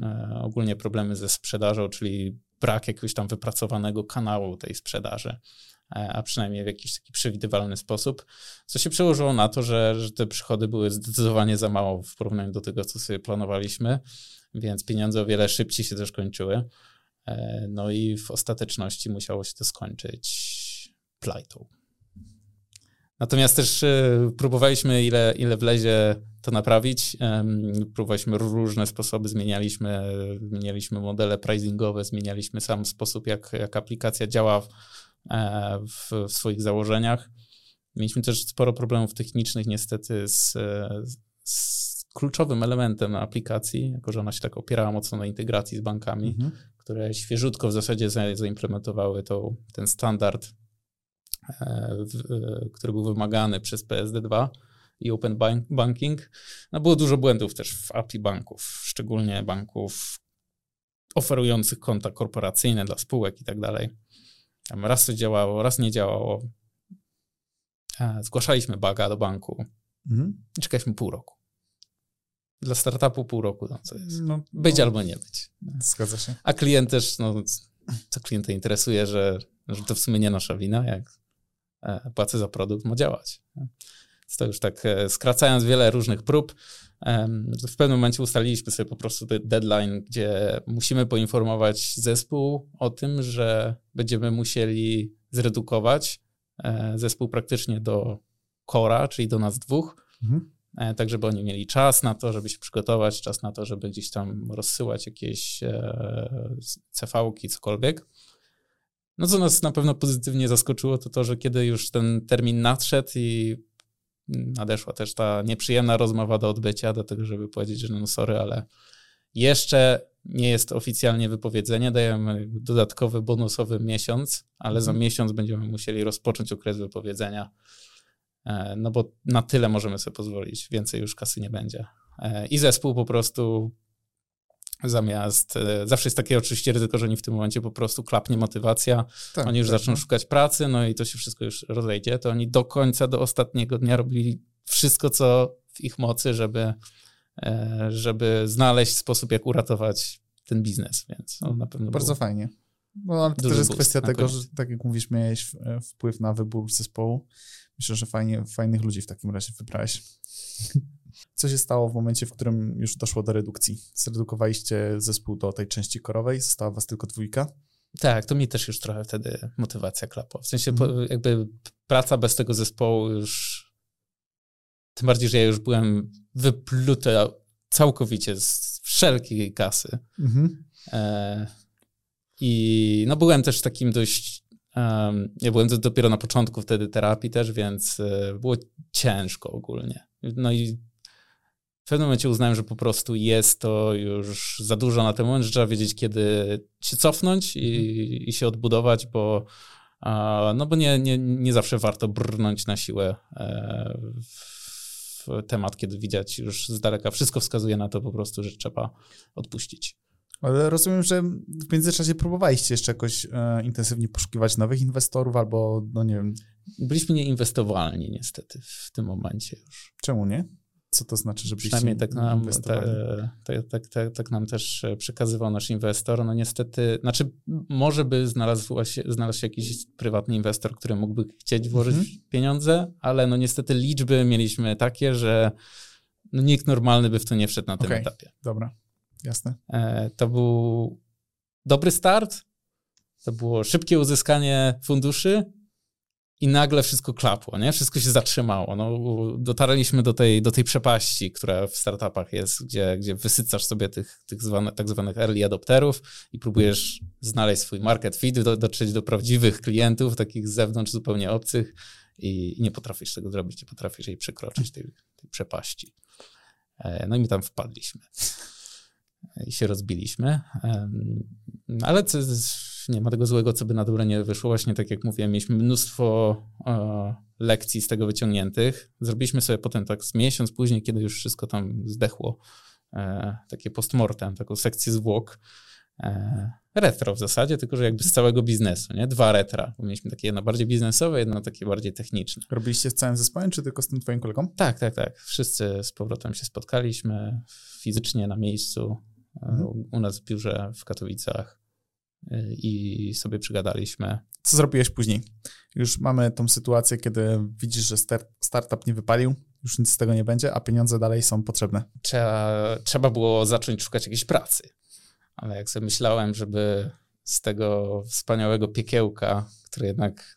e, ogólnie problemy ze sprzedażą, czyli brak jakiegoś tam wypracowanego kanału tej sprzedaży, e, a przynajmniej w jakiś taki przewidywalny sposób, co się przełożyło na to, że, że te przychody były zdecydowanie za mało w porównaniu do tego, co sobie planowaliśmy, więc pieniądze o wiele szybciej się też kończyły. E, no i w ostateczności musiało się to skończyć plajtą. Natomiast też próbowaliśmy, ile, ile wlezie to naprawić. Próbowaliśmy różne sposoby, zmienialiśmy, zmienialiśmy modele pricingowe, zmienialiśmy sam sposób, jak, jak aplikacja działa w, e, w, w swoich założeniach. Mieliśmy też sporo problemów technicznych niestety z, z kluczowym elementem aplikacji, jako że ona się tak opierała mocno na integracji z bankami, mhm. które świeżutko w zasadzie zaimplementowały to, ten standard, e, który był wymagany przez PSD2 i open banking. No było dużo błędów też w API banków, szczególnie banków oferujących konta korporacyjne dla spółek i tak dalej. Raz to działało, raz nie działało. Zgłaszaliśmy baga do banku mhm. i czekaliśmy pół roku. Dla startupu pół roku, no, co jest. No, być no, albo nie być. Zgadza się. A klient też, no, co klienta interesuje, że, że to w sumie nie nasza wina, jak e, płacę za produkt, ma działać to już tak e, skracając wiele różnych prób, w pewnym momencie ustaliliśmy sobie po prostu deadline, gdzie musimy poinformować zespół o tym, że będziemy musieli zredukować e, zespół praktycznie do kora, czyli do nas dwóch, mhm. E, tak żeby oni mieli czas na to, żeby się przygotować, czas na to, żeby gdzieś tam rozsyłać jakieś CV-ki, cokolwiek. No co nas na pewno pozytywnie zaskoczyło, to to, że kiedy już ten termin nadszedł i nadeszła też ta nieprzyjemna rozmowa do odbycia, do tego, żeby powiedzieć, że no sorry, ale jeszcze nie jest oficjalnie wypowiedzenie, dajemy dodatkowy bonusowy miesiąc, ale za mhm. miesiąc będziemy musieli rozpocząć okres wypowiedzenia, e, no bo na tyle możemy sobie pozwolić, więcej już kasy nie będzie. E, I zespół po prostu zamiast, e, zawsze jest takie oczywiście ryzyko, że oni w tym momencie po prostu klapnie motywacja, tak, oni już tak, zaczną no. szukać pracy, no i to się wszystko już rozejdzie, to oni do końca, do ostatniego dnia robili wszystko, co w ich mocy, żeby, e, żeby znaleźć sposób, jak uratować ten biznes, więc no, na pewno Bardzo fajnie. No, ale to też jest kwestia tego, że tak jak mówisz, miałeś e, wpływ na wybór zespołu. Myślę, że fajnie, fajnych ludzi w takim razie wybrałeś. Co się stało w momencie, w którym już doszło do redukcji? Zredukowaliście zespół do tej części korowej, została was tylko dwójka? Tak, to mi też już trochę wtedy motywacja klapła. W sensie mm. jakby praca bez tego zespołu już tym bardziej, że ja już byłem wypluty całkowicie z wszelkiej kasy. Mm-hmm. E, I no byłem też takim dość Um, ja byłem dopiero na początku wtedy terapii też, więc e, było ciężko ogólnie. No i pewnym momencie uznałem, że po prostu jest to już za dużo na ten moment, że trzeba wiedzieć, kiedy się cofnąć i, mhm. i się odbudować, bo, no bo nie, nie, nie zawsze warto brnąć na siłę e, w temat, kiedy widać już z daleka. Wszystko wskazuje na to po prostu, że trzeba odpuścić. Ale rozumiem, że w międzyczasie próbowaliście jeszcze jakoś e, intensywnie poszukiwać nowych inwestorów albo, no nie wiem. Byliśmy nieinwestowalni niestety w tym momencie już. Czemu nie? Co to znaczy, żebyście Przynajmniej tak nam, tak, tak, tak nam też przekazywał nasz inwestor. No niestety, znaczy może by znalazł się, znalazł się jakiś prywatny inwestor, który mógłby chcieć włożyć Mhm. pieniądze, ale no niestety liczby mieliśmy takie, że no nikt normalny by w to nie wszedł na tym Okej. etapie. Dobra, jasne. E, To był dobry start, to było szybkie uzyskanie funduszy i nagle wszystko klapło, nie? Wszystko się zatrzymało. No, dotarliśmy do tej, do tej przepaści, która w startupach jest, gdzie, gdzie wysycasz sobie tych, tych zwane, tak zwanych early adopterów i próbujesz znaleźć swój market fit, do, dotrzeć do prawdziwych klientów, takich z zewnątrz zupełnie obcych i, i nie potrafisz tego zrobić, nie potrafisz jej przekroczyć, tej, tej przepaści. E, No i my tam wpadliśmy i się rozbiliśmy. Ale co, nie ma tego złego, co by na dobre nie wyszło. Właśnie tak jak mówiłem, mieliśmy mnóstwo e, lekcji z tego wyciągniętych. Zrobiliśmy sobie potem tak z miesiąc później, kiedy już wszystko tam zdechło, e, takie postmortem, taką sekcję zwłok. E, retro w zasadzie, tylko że jakby z całego biznesu, nie? Dwa retra. Bo mieliśmy takie jedno bardziej biznesowe, jedno takie bardziej techniczne. Robiliście z całym zespołem, czy tylko z tym twoim kolegą? Tak, tak, tak. Wszyscy z powrotem się spotkaliśmy fizycznie na miejscu e, Mhm. u nas w biurze w Katowicach i sobie przygadaliśmy. Co zrobiłeś później? Już mamy tą sytuację, kiedy widzisz, że start, startup nie wypalił, już nic z tego nie będzie, a pieniądze dalej są potrzebne. Trzeba, trzeba było zacząć szukać jakiejś pracy. Ale jak sobie myślałem, żeby z tego wspaniałego piekiełka, które jednak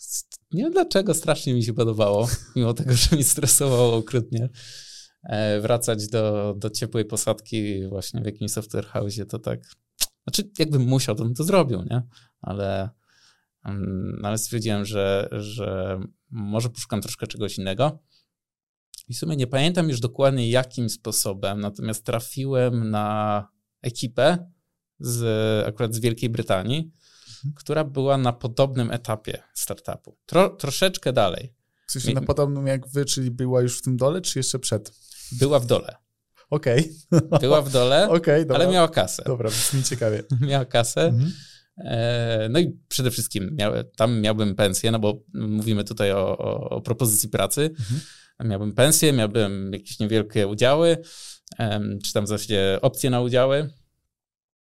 nie wiem dlaczego strasznie mi się podobało, mimo tego, że mnie stresowało okrutnie, e, wracać do, do ciepłej posadki właśnie w jakimś software house, to tak, znaczy jakbym musiał, to bym to zrobił, nie? Ale, mm, ale stwierdziłem, że, że może poszukam troszkę czegoś innego. I w sumie nie pamiętam już dokładnie jakim sposobem, natomiast trafiłem na ekipę z, akurat z Wielkiej Brytanii, która była na podobnym etapie startupu. Tro, troszeczkę dalej. W sensie na podobnym jak wy, czyli była już w tym dole, czy jeszcze przed? Była w dole. Okej, Była w dole, dobra. ale miała kasę. Dobra, brzmi ciekawie. Miała kasę. Mhm. E, No i przede wszystkim miał, tam miałbym pensję, no bo mówimy tutaj o, o, o propozycji pracy. Mhm. Miałbym pensję, miałbym jakieś niewielkie udziały, czy tam w zasadzie opcje na udziały.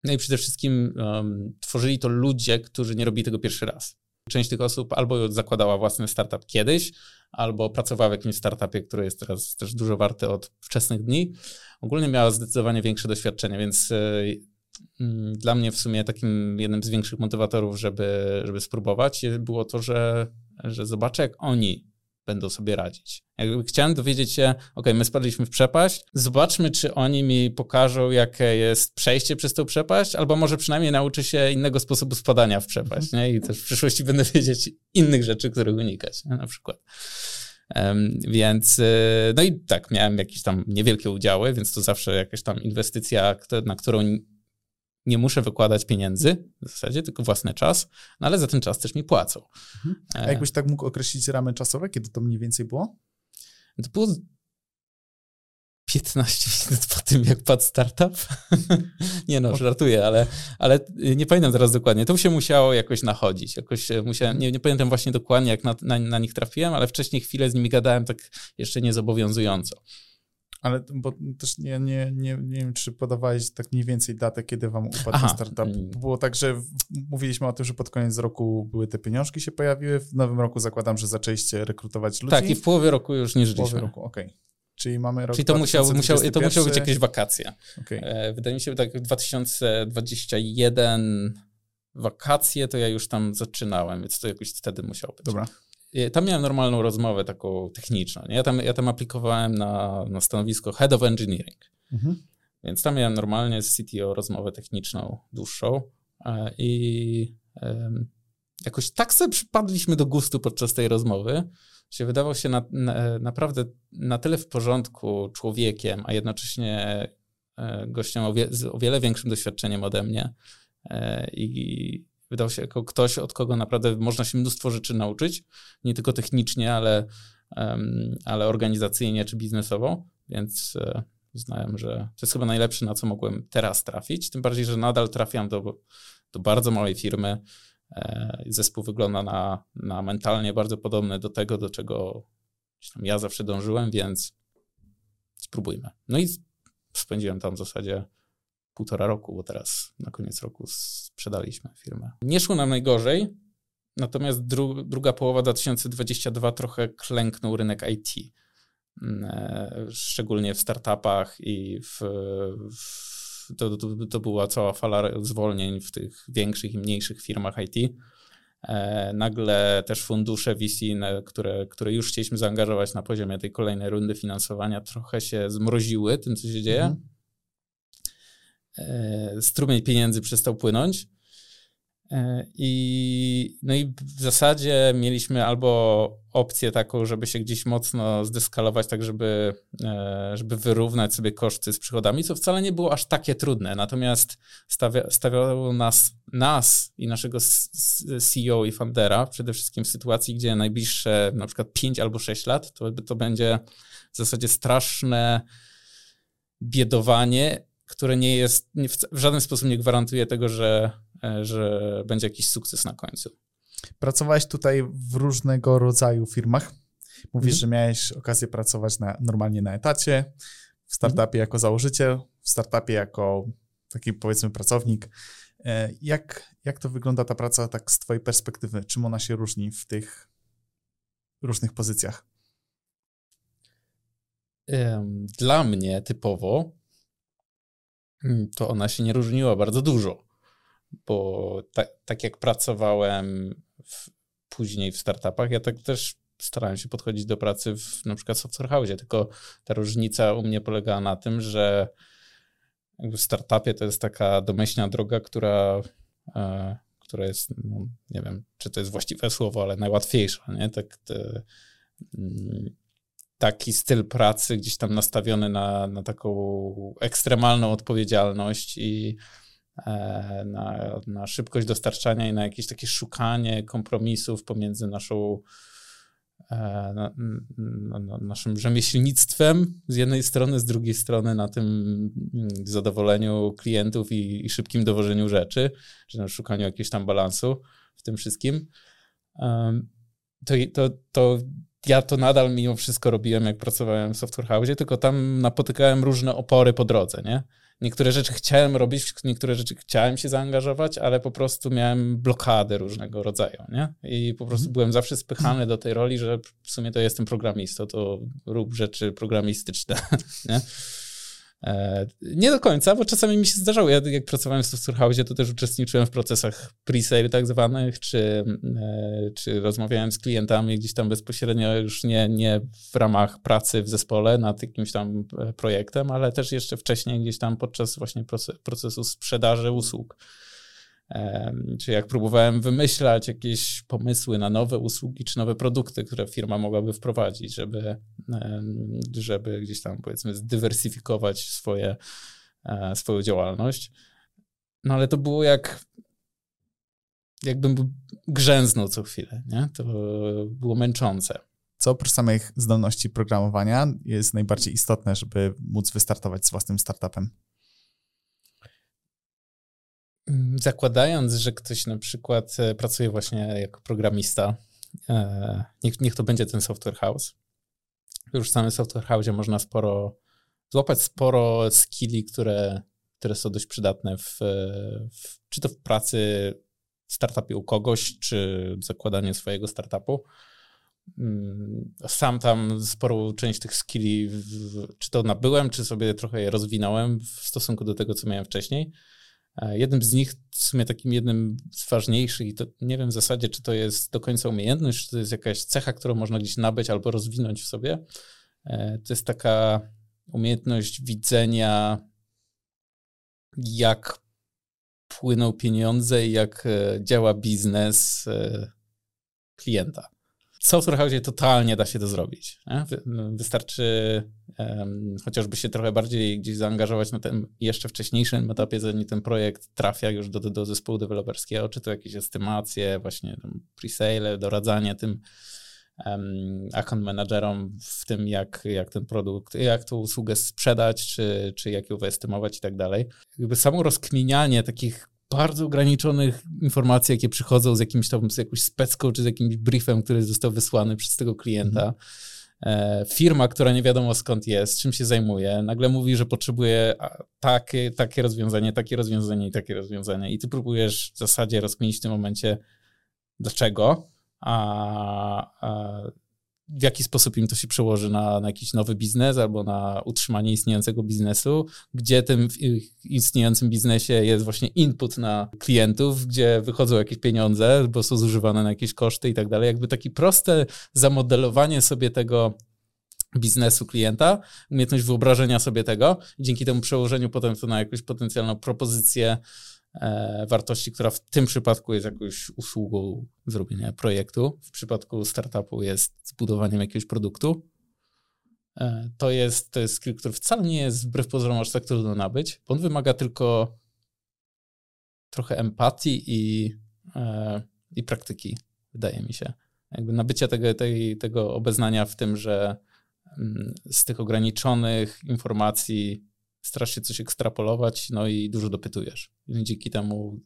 No i przede wszystkim em, tworzyli to ludzie, którzy nie robili tego pierwszy raz. Część tych osób albo zakładała własny startup kiedyś, albo pracowała w jakimś startupie, który jest teraz też dużo warty od wczesnych dni. Ogólnie miała zdecydowanie większe doświadczenie, więc e, mm, dla mnie w sumie takim jednym z większych motywatorów, żeby, żeby spróbować, było to, że, że zobaczę, jak oni będą sobie radzić. Jakby chciałem dowiedzieć się, ok, my spadliśmy w przepaść, zobaczmy, czy oni mi pokażą, jakie jest przejście przez tą przepaść, albo może przynajmniej nauczę się innego sposobu spadania w przepaść, nie? I też w przyszłości będę wiedzieć innych rzeczy, których unikać, nie? na przykład. Em, Więc, y, no i tak, miałem jakieś tam niewielkie udziały, więc to zawsze jakaś tam inwestycja, na którą nie muszę wykładać pieniędzy w zasadzie, tylko własny czas, no ale za ten czas też mi płacą. A E, jakbyś tak mógł określić ramy czasowe, kiedy to mniej więcej było? To było 15 minut po tym, jak padł startup. nie no, żartuję, ale, ale nie pamiętam teraz dokładnie. To się musiało jakoś nachodzić. Jakoś musiałem, nie, nie pamiętam właśnie dokładnie, jak na, na, na nich trafiłem, ale wcześniej chwilę z nimi gadałem tak jeszcze niezobowiązująco. Ale bo też nie, nie, nie, nie wiem, czy podawałeś tak mniej więcej datę, kiedy wam upadł Aha. startup. Mm. Było tak, że mówiliśmy o tym, że pod koniec roku były te pieniążki się pojawiły. W nowym roku zakładam, że zaczęliście rekrutować ludzi. Tak, i w połowie roku już nie w połowie żyliśmy. roku, okej. Czyli mamy rok Czyli to, musiał, musiał, to 2021. musiały być jakieś wakacje. Okej. E, Wydaje mi się, że tak 2021 wakacje to ja już tam zaczynałem, więc to jakoś wtedy musiał być. Dobra. Tam miałem normalną rozmowę taką techniczną. Nie? Ja, tam, ja tam aplikowałem na, na stanowisko Head of Engineering, Mhm. więc tam miałem normalnie z CTO rozmowę techniczną dłuższą e, i em, jakoś tak sobie przypadliśmy do gustu podczas tej rozmowy, że wydawał się na, na, naprawdę na tyle w porządku człowiekiem, a jednocześnie e, gościem o, wie, z o wiele większym doświadczeniem ode mnie e, i wydał się jako ktoś, od kogo naprawdę można się mnóstwo rzeczy nauczyć, nie tylko technicznie, ale, ale organizacyjnie czy biznesowo, więc e, uznałem, że to jest chyba najlepsze, na co mogłem teraz trafić, tym bardziej, że nadal trafiam do, do bardzo małej firmy, E, Zespół wygląda na, na mentalnie bardzo podobny do tego, do czego ja zawsze dążyłem, więc spróbujmy. No i spędziłem tam w zasadzie półtora roku, bo teraz na koniec roku sprzedaliśmy firmę. Nie szło nam najgorzej, natomiast dru druga połowa 2022 trochę klęknął rynek IT. Mm, e, szczególnie w startupach i w, w to, to, to, była cała fala zwolnień w tych większych i mniejszych firmach IT. E, nagle też fundusze VC, które, które już chcieliśmy zaangażować na poziomie tej kolejnej rundy finansowania, trochę się zmroziły tym, co się dzieje. Mhm. E, strumień pieniędzy przestał płynąć. E, I, no i w zasadzie mieliśmy albo opcję taką, żeby się gdzieś mocno zdeskalować, tak żeby, e, żeby wyrównać sobie koszty z przychodami, co wcale nie było aż takie trudne. Natomiast stawia, stawiało nas, nas i naszego CEO i fundera przede wszystkim w sytuacji, gdzie najbliższe na przykład 5 albo 6 lat to, to będzie w zasadzie straszne biedowanie które nie jest, w żaden sposób nie gwarantuje tego, że, e, że będzie jakiś sukces na końcu. Pracowałeś tutaj w różnego rodzaju firmach. Mówisz, mhm. że miałeś okazję pracować na, normalnie na etacie, w startupie mhm. jako założyciel, w startupie jako taki powiedzmy pracownik. E, jak, jak to wygląda ta praca tak z twojej perspektywy? Czym ona się różni w tych różnych pozycjach? Dla mnie typowo to ona się nie różniła bardzo dużo, bo ta, tak jak pracowałem w, później w startupach, ja tak też starałem się podchodzić do pracy w na przykład software house, tylko ta różnica u mnie polegała na tym, że w startupie to jest taka domyślna droga, która, e, która jest, no, nie wiem, czy to jest właściwe słowo, ale najłatwiejsza, nie? Tak, te, mm, taki styl pracy gdzieś tam nastawiony na, na taką ekstremalną odpowiedzialność i e, na, na szybkość dostarczania i na jakieś takie szukanie kompromisów pomiędzy naszą e, na, na, naszym rzemieślnictwem z jednej strony, z drugiej strony na tym mm, zadowoleniu klientów i, i szybkim dowożeniu rzeczy, czy na szukaniu jakiegoś tam balansu w tym wszystkim. To, to, to ja to nadal mimo wszystko robiłem, jak pracowałem w Software House, tylko tam napotykałem różne opory po drodze, nie? Niektóre rzeczy chciałem robić, niektóre rzeczy chciałem się zaangażować, ale po prostu miałem blokady różnego rodzaju, nie? I po prostu byłem zawsze spychany do tej roli, że w sumie to jestem programistą, to rób rzeczy programistyczne, nie? E, nie do końca, bo czasami mi się zdarzało. Ja jak pracowałem w Software House, to też uczestniczyłem w procesach pre-sale tak zwanych, czy, e, czy rozmawiałem z klientami gdzieś tam bezpośrednio, już nie, nie w ramach pracy w zespole nad jakimś tam e, projektem, ale też jeszcze wcześniej gdzieś tam podczas właśnie procesu sprzedaży usług. Czy jak próbowałem wymyślać jakieś pomysły na nowe usługi czy nowe produkty, które firma mogłaby wprowadzić, żeby, żeby gdzieś tam powiedzmy zdywersyfikować swoje, e, swoją działalność. No ale to było jak jakbym grzęznął co chwilę, nie? To było męczące. Co oprócz samych zdolności programowania jest najbardziej istotne, żeby móc wystartować z własnym startupem? Mm, zakładając, że ktoś na przykład e, pracuje właśnie jako programista, e, niech, niech to będzie ten software house. Już w samym software house można sporo złapać sporo skilli, które, które są dość przydatne w, w, czy to w pracy w startupie u kogoś, czy zakładanie swojego startupu. Mm, sam tam sporą część tych skilli, czy to nabyłem, czy sobie trochę je rozwinąłem w stosunku do tego, co miałem wcześniej. E, jednym z nich, w sumie takim jednym z ważniejszych, i to nie wiem w zasadzie, czy to jest do końca umiejętność, czy to jest jakaś cecha, którą można gdzieś nabyć albo rozwinąć w sobie, e, to jest taka umiejętność widzenia, jak płyną pieniądze i jak e, działa biznes klienta w Software House totalnie da się to zrobić. Nie? Wystarczy um, chociażby się trochę bardziej gdzieś zaangażować na tym jeszcze wcześniejszym etapie, zanim ten projekt trafia już do, do zespołu deweloperskiego, czy to jakieś estymacje, właśnie pre-sale, doradzanie tym um, account managerom w tym, jak, jak ten produkt, jak tą usługę sprzedać, czy, czy jak ją wyestymować i tak dalej. Jakby samo rozkminianie takich bardzo ograniczonych informacji, jakie przychodzą z jakimś tam, z jakąś specką, czy z jakimś briefem, który został wysłany przez tego klienta. e, firma, która nie wiadomo skąd jest, czym się zajmuje, nagle mówi, że potrzebuje takie, takie rozwiązanie, takie rozwiązanie i takie rozwiązanie i ty próbujesz w zasadzie rozkminić w tym momencie dlaczego, a, a w jaki sposób im to się przełoży na, na jakiś nowy biznes albo na utrzymanie istniejącego biznesu, gdzie tym istniejącym biznesie jest właśnie input na klientów, gdzie wychodzą jakieś pieniądze, bo są zużywane na jakieś koszty i tak dalej. Jakby takie proste zamodelowanie sobie tego biznesu klienta, umiejętność wyobrażenia sobie tego, dzięki temu przełożeniu potem to na jakąś potencjalną propozycję wartości, która w tym przypadku jest jakąś usługą zrobienia projektu. W przypadku startupu jest zbudowaniem jakiegoś produktu. E, to jest, to jest skill, który wcale nie jest wbrew pozorom aż tak trudno nabyć, bo on wymaga tylko trochę empatii i, e, i praktyki, wydaje mi się. Jakby nabycia tego, tej, tego obeznania w tym, że mm, z tych ograniczonych informacji starasz się coś ekstrapolować, no i dużo dopytujesz. I dzięki temu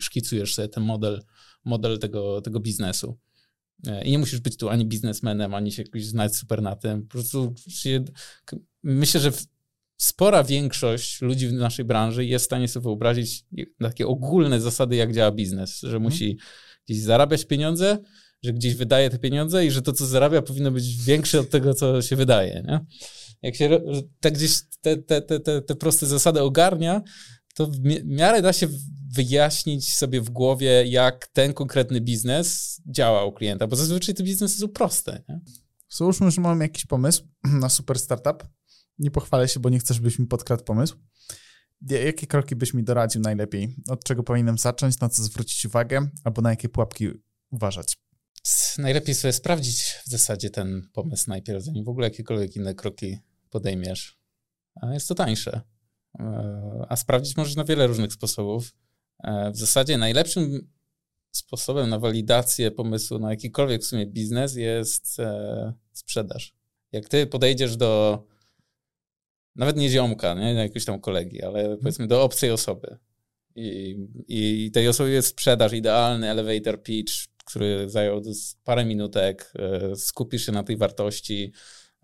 szkicujesz sobie ten model, model tego, tego biznesu. E, I nie musisz być tu ani biznesmenem, ani się jakoś znać super na tym. Po prostu się, myślę, że spora większość ludzi w naszej branży jest w stanie sobie wyobrazić takie ogólne zasady, jak działa biznes, że mhm. musi gdzieś zarabiać pieniądze, że gdzieś wydaje te pieniądze i że to, co zarabia, powinno być większe od tego, co się wydaje. Nie? Jak się tak gdzieś te, te, te, te proste zasady ogarnia, to w miarę da się wyjaśnić sobie w głowie, jak ten konkretny biznes działa u klienta, bo zazwyczaj te biznesy są proste. Nie? Załóżmy, że mam jakiś pomysł na super startup. Nie pochwalę się, bo nie chcę, żebyś mi podkradł pomysł. Jakie kroki byś mi doradził najlepiej? Od czego powinienem zacząć, na co zwrócić uwagę, albo na jakie pułapki uważać? Najlepiej sobie sprawdzić w zasadzie ten pomysł najpierw, zanim w ogóle jakiekolwiek inne kroki podejmiesz. A jest to tańsze. E, a sprawdzić możesz na wiele różnych sposobów. E, w zasadzie najlepszym sposobem na walidację pomysłu na jakikolwiek w sumie biznes jest e, sprzedaż. Jak ty podejdziesz do nawet nie ziomka, nie, jakiegoś tam kolegi, ale powiedzmy do obcej osoby i, i tej osobie jest sprzedaż, idealny elevator pitch, który zajął parę minutek, skupisz się na tej wartości,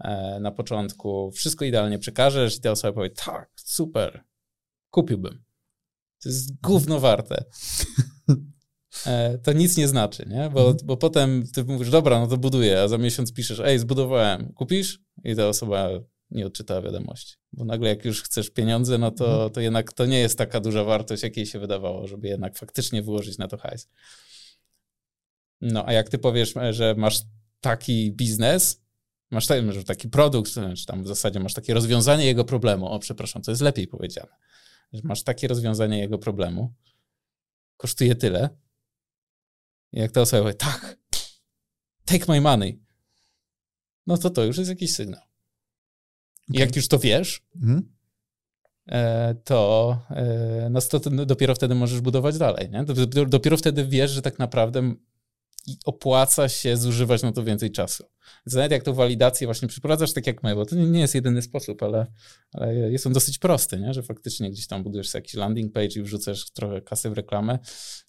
E, na początku, wszystko idealnie przekażesz i ta osoba powie, tak, super, kupiłbym. To jest gówno warte. E, to nic nie znaczy, nie? Bo, mhm. bo potem ty mówisz, dobra, no to buduję, a za miesiąc piszesz, ej, zbudowałem, kupisz? I ta osoba nie odczytała wiadomości. Bo nagle jak już chcesz pieniądze, no to, mhm. to jednak to nie jest taka duża wartość, jakiej się wydawało, żeby jednak faktycznie wyłożyć na to hajs. No, a jak ty powiesz, że masz taki biznes, Masz taki, taki produkt, czy tam w zasadzie masz takie rozwiązanie jego problemu. O, przepraszam, to jest lepiej powiedziane. Że masz takie rozwiązanie jego problemu, kosztuje tyle. I jak ta osoba powie, tak, take my money, no to to już jest jakiś sygnał. Okay. Jak już to wiesz, mhm. e, to, e, no to dopiero wtedy możesz budować dalej. Nie? Dopiero wtedy wiesz, że tak naprawdę i opłaca się zużywać na to więcej czasu. Więc nawet jak tą walidację właśnie przeprowadzasz tak jak my, bo to nie jest jedyny sposób, ale, ale jest on dosyć prosty, nie? że faktycznie gdzieś tam budujesz sobie jakiś landing page i wrzucasz trochę kasy w reklamę,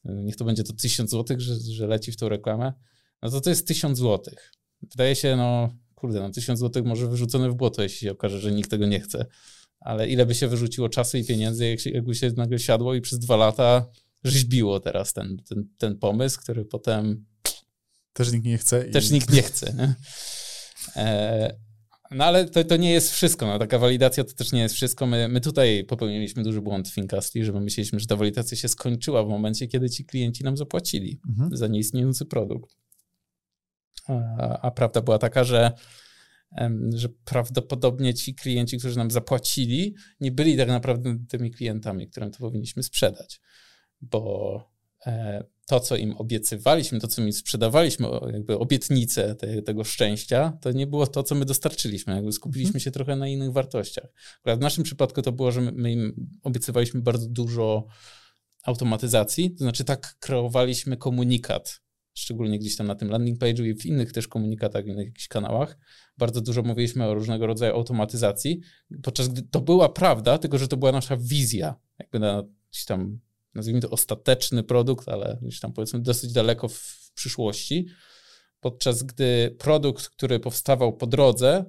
niech to będzie to 1000 zł, że, że leci w tą reklamę, no to to jest 1000 zł. Wydaje się, no kurde, no 1000 zł może wyrzucone w błoto, jeśli się okaże, że nikt tego nie chce. Ale ile by się wyrzuciło czasu i pieniędzy, jakby się nagle siadło i przez dwa lata rzeźbiło teraz ten, ten, ten pomysł, który potem też nikt nie chce. I... Też nikt nie chce. Nie? E, no ale to, to nie jest wszystko. No, taka walidacja to też nie jest wszystko. My, my tutaj popełniliśmy duży błąd w Fincasti, że my myśleliśmy, że ta walidacja się skończyła w momencie, kiedy ci klienci nam zapłacili mhm. za nieistniejący produkt. A, a prawda była taka, że że prawdopodobnie ci klienci, którzy nam zapłacili, nie byli tak naprawdę tymi klientami, którym to powinniśmy sprzedać, bo e, to, co im obiecywaliśmy, to, co im sprzedawaliśmy, jakby obietnicę te, tego szczęścia, to nie było to, co my dostarczyliśmy. Jakby skupiliśmy mhm. się trochę na innych wartościach. w naszym przypadku to było, że my im obiecywaliśmy bardzo dużo automatyzacji, to znaczy tak kreowaliśmy komunikat, szczególnie gdzieś tam na tym landing page'u i w innych też komunikatach, w innych jakichś kanałach. Bardzo dużo mówiliśmy o różnego rodzaju automatyzacji, podczas gdy to była prawda, tylko że to była nasza wizja, jakby na gdzieś tam nazwijmy to ostateczny produkt, ale gdzieś tam powiedzmy dosyć daleko w przyszłości, podczas gdy produkt, który powstawał po drodze,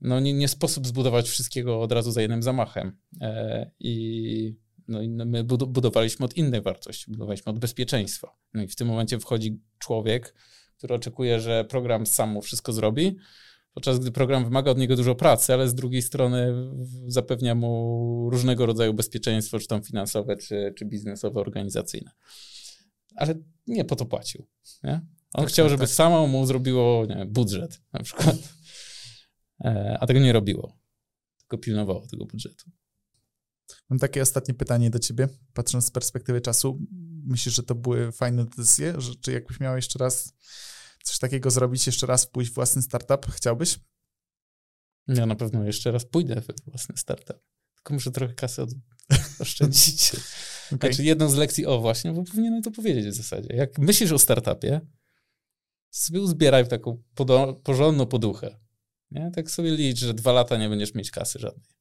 no nie, nie sposób zbudować wszystkiego od razu za jednym zamachem. E, I no my budowaliśmy od innej wartości, budowaliśmy od bezpieczeństwa. No i w tym momencie wchodzi człowiek, który oczekuje, że program sam mu wszystko zrobi, podczas gdy program wymaga od niego dużo pracy, ale z drugiej strony zapewnia mu różnego rodzaju bezpieczeństwo, czy tam finansowe, czy, czy biznesowe, organizacyjne. Ale nie po to płacił. Nie? On tak, chciał, tak, żeby tak. samo mu zrobiło nie, budżet na przykład. E, a tego nie robiło. Tylko pilnowało tego budżetu. Mam takie ostatnie pytanie do ciebie, patrząc z perspektywy czasu. Myślisz, że to były fajne decyzje? Że, czy jakbyś miał jeszcze raz coś takiego zrobić, jeszcze raz pójść w własny startup, chciałbyś? Ja na pewno jeszcze raz pójdę w własny startup. Tylko muszę trochę kasy od... oszczędzić. okay. Znaczy jedną z lekcji, o właśnie, bo powinienem to powiedzieć w zasadzie. Jak myślisz o startupie, sobie uzbieraj taką porządną poduchę. Nie? Tak sobie licz, że dwa lata nie będziesz mieć kasy żadnej.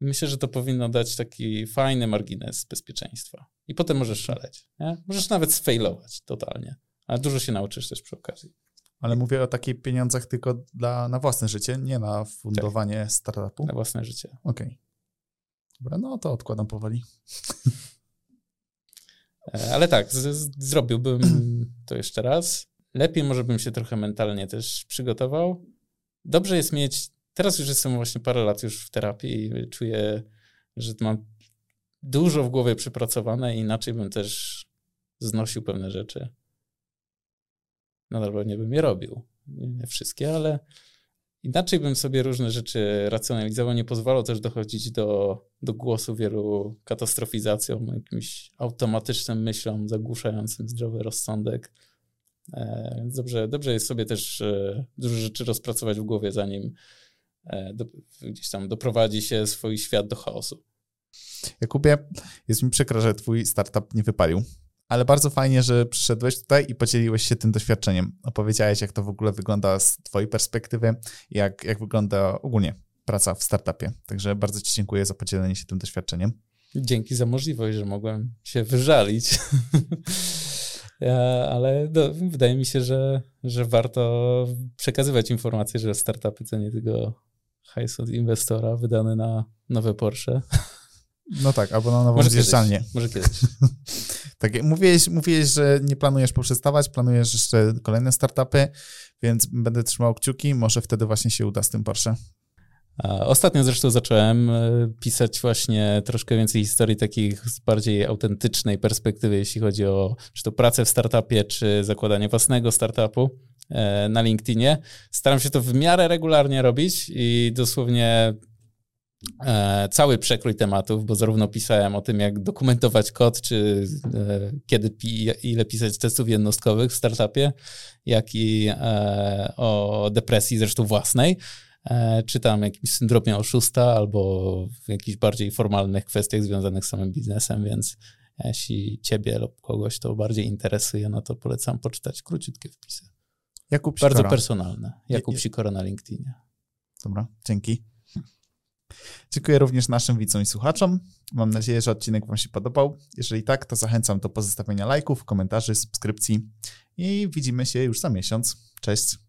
Myślę, że to powinno dać taki fajny margines bezpieczeństwa. I potem możesz szaleć. Nie? Możesz nawet sfailować totalnie, ale dużo się nauczysz też przy okazji. Ale mówię o takich pieniądzach tylko dla, na własne życie, nie na fundowanie tak. startupu. Na własne życie. Okej. Okay. Dobra, no to odkładam powoli. E, ale tak, z, z, zrobiłbym to jeszcze raz. Lepiej może bym się trochę mentalnie też przygotował. Dobrze jest mieć teraz już jestem właśnie parę lat już w terapii i czuję, że mam dużo w głowie przypracowane i inaczej bym też znosił pewne rzeczy. Nadal pewnie bym je robił. Nie wszystkie, ale inaczej bym sobie różne rzeczy racjonalizował. Nie pozwalał też dochodzić do, do głosu wielu katastrofizacjom, jakimś automatycznym myślom zagłuszającym zdrowy rozsądek. E, dobrze, dobrze jest sobie też e, dużo rzeczy rozpracować w głowie, zanim E, do, gdzieś tam doprowadzi się swój świat do chaosu. Jakubie, jest mi przykro, że twój startup nie wypalił, ale bardzo fajnie, że przyszedłeś tutaj i podzieliłeś się tym doświadczeniem. Opowiedziałeś, jak to w ogóle wygląda z twojej perspektywy, jak, jak wygląda ogólnie praca w startupie. Także bardzo ci dziękuję za podzielenie się tym doświadczeniem. Dzięki za możliwość, że mogłem się wyżalić. ale no, wydaje mi się, że, że warto przekazywać informacje, że startupy to nie tylko hajs od inwestora wydany na nowe Porsche. No tak, albo na nową może zjeżdżalnię. Kiedyś, może kiedyś. tak, mówiłeś, mówiłeś, że nie planujesz poprzestawać, planujesz jeszcze kolejne startupy, więc będę trzymał kciuki, może wtedy właśnie się uda z tym Porsche. Ostatnio zresztą zacząłem e, pisać właśnie troszkę więcej historii takich z bardziej autentycznej perspektywy, jeśli chodzi o czy to pracę w startupie, czy zakładanie własnego startupu e, na LinkedInie. Staram się to w miarę regularnie robić i dosłownie cały przekrój tematów, bo zarówno pisałem o tym, jak dokumentować kod, czy kiedy ile pisać testów jednostkowych w startupie, jak i o depresji zresztą własnej. E, czy tam jakimś syndromie oszusta, albo w jakichś bardziej formalnych kwestiach związanych z samym biznesem, więc jeśli ciebie lub kogoś to bardziej interesuje, no to polecam poczytać króciutkie wpisy. Jakub Bardzo personalne. Jakub Sikora na LinkedInie. Dobra, dzięki. Dziękuję również naszym widzom i słuchaczom. Mam nadzieję, że odcinek Wam się podobał. Jeżeli tak, to zachęcam do pozostawienia lajków, komentarzy, subskrypcji i widzimy się już za miesiąc. Cześć.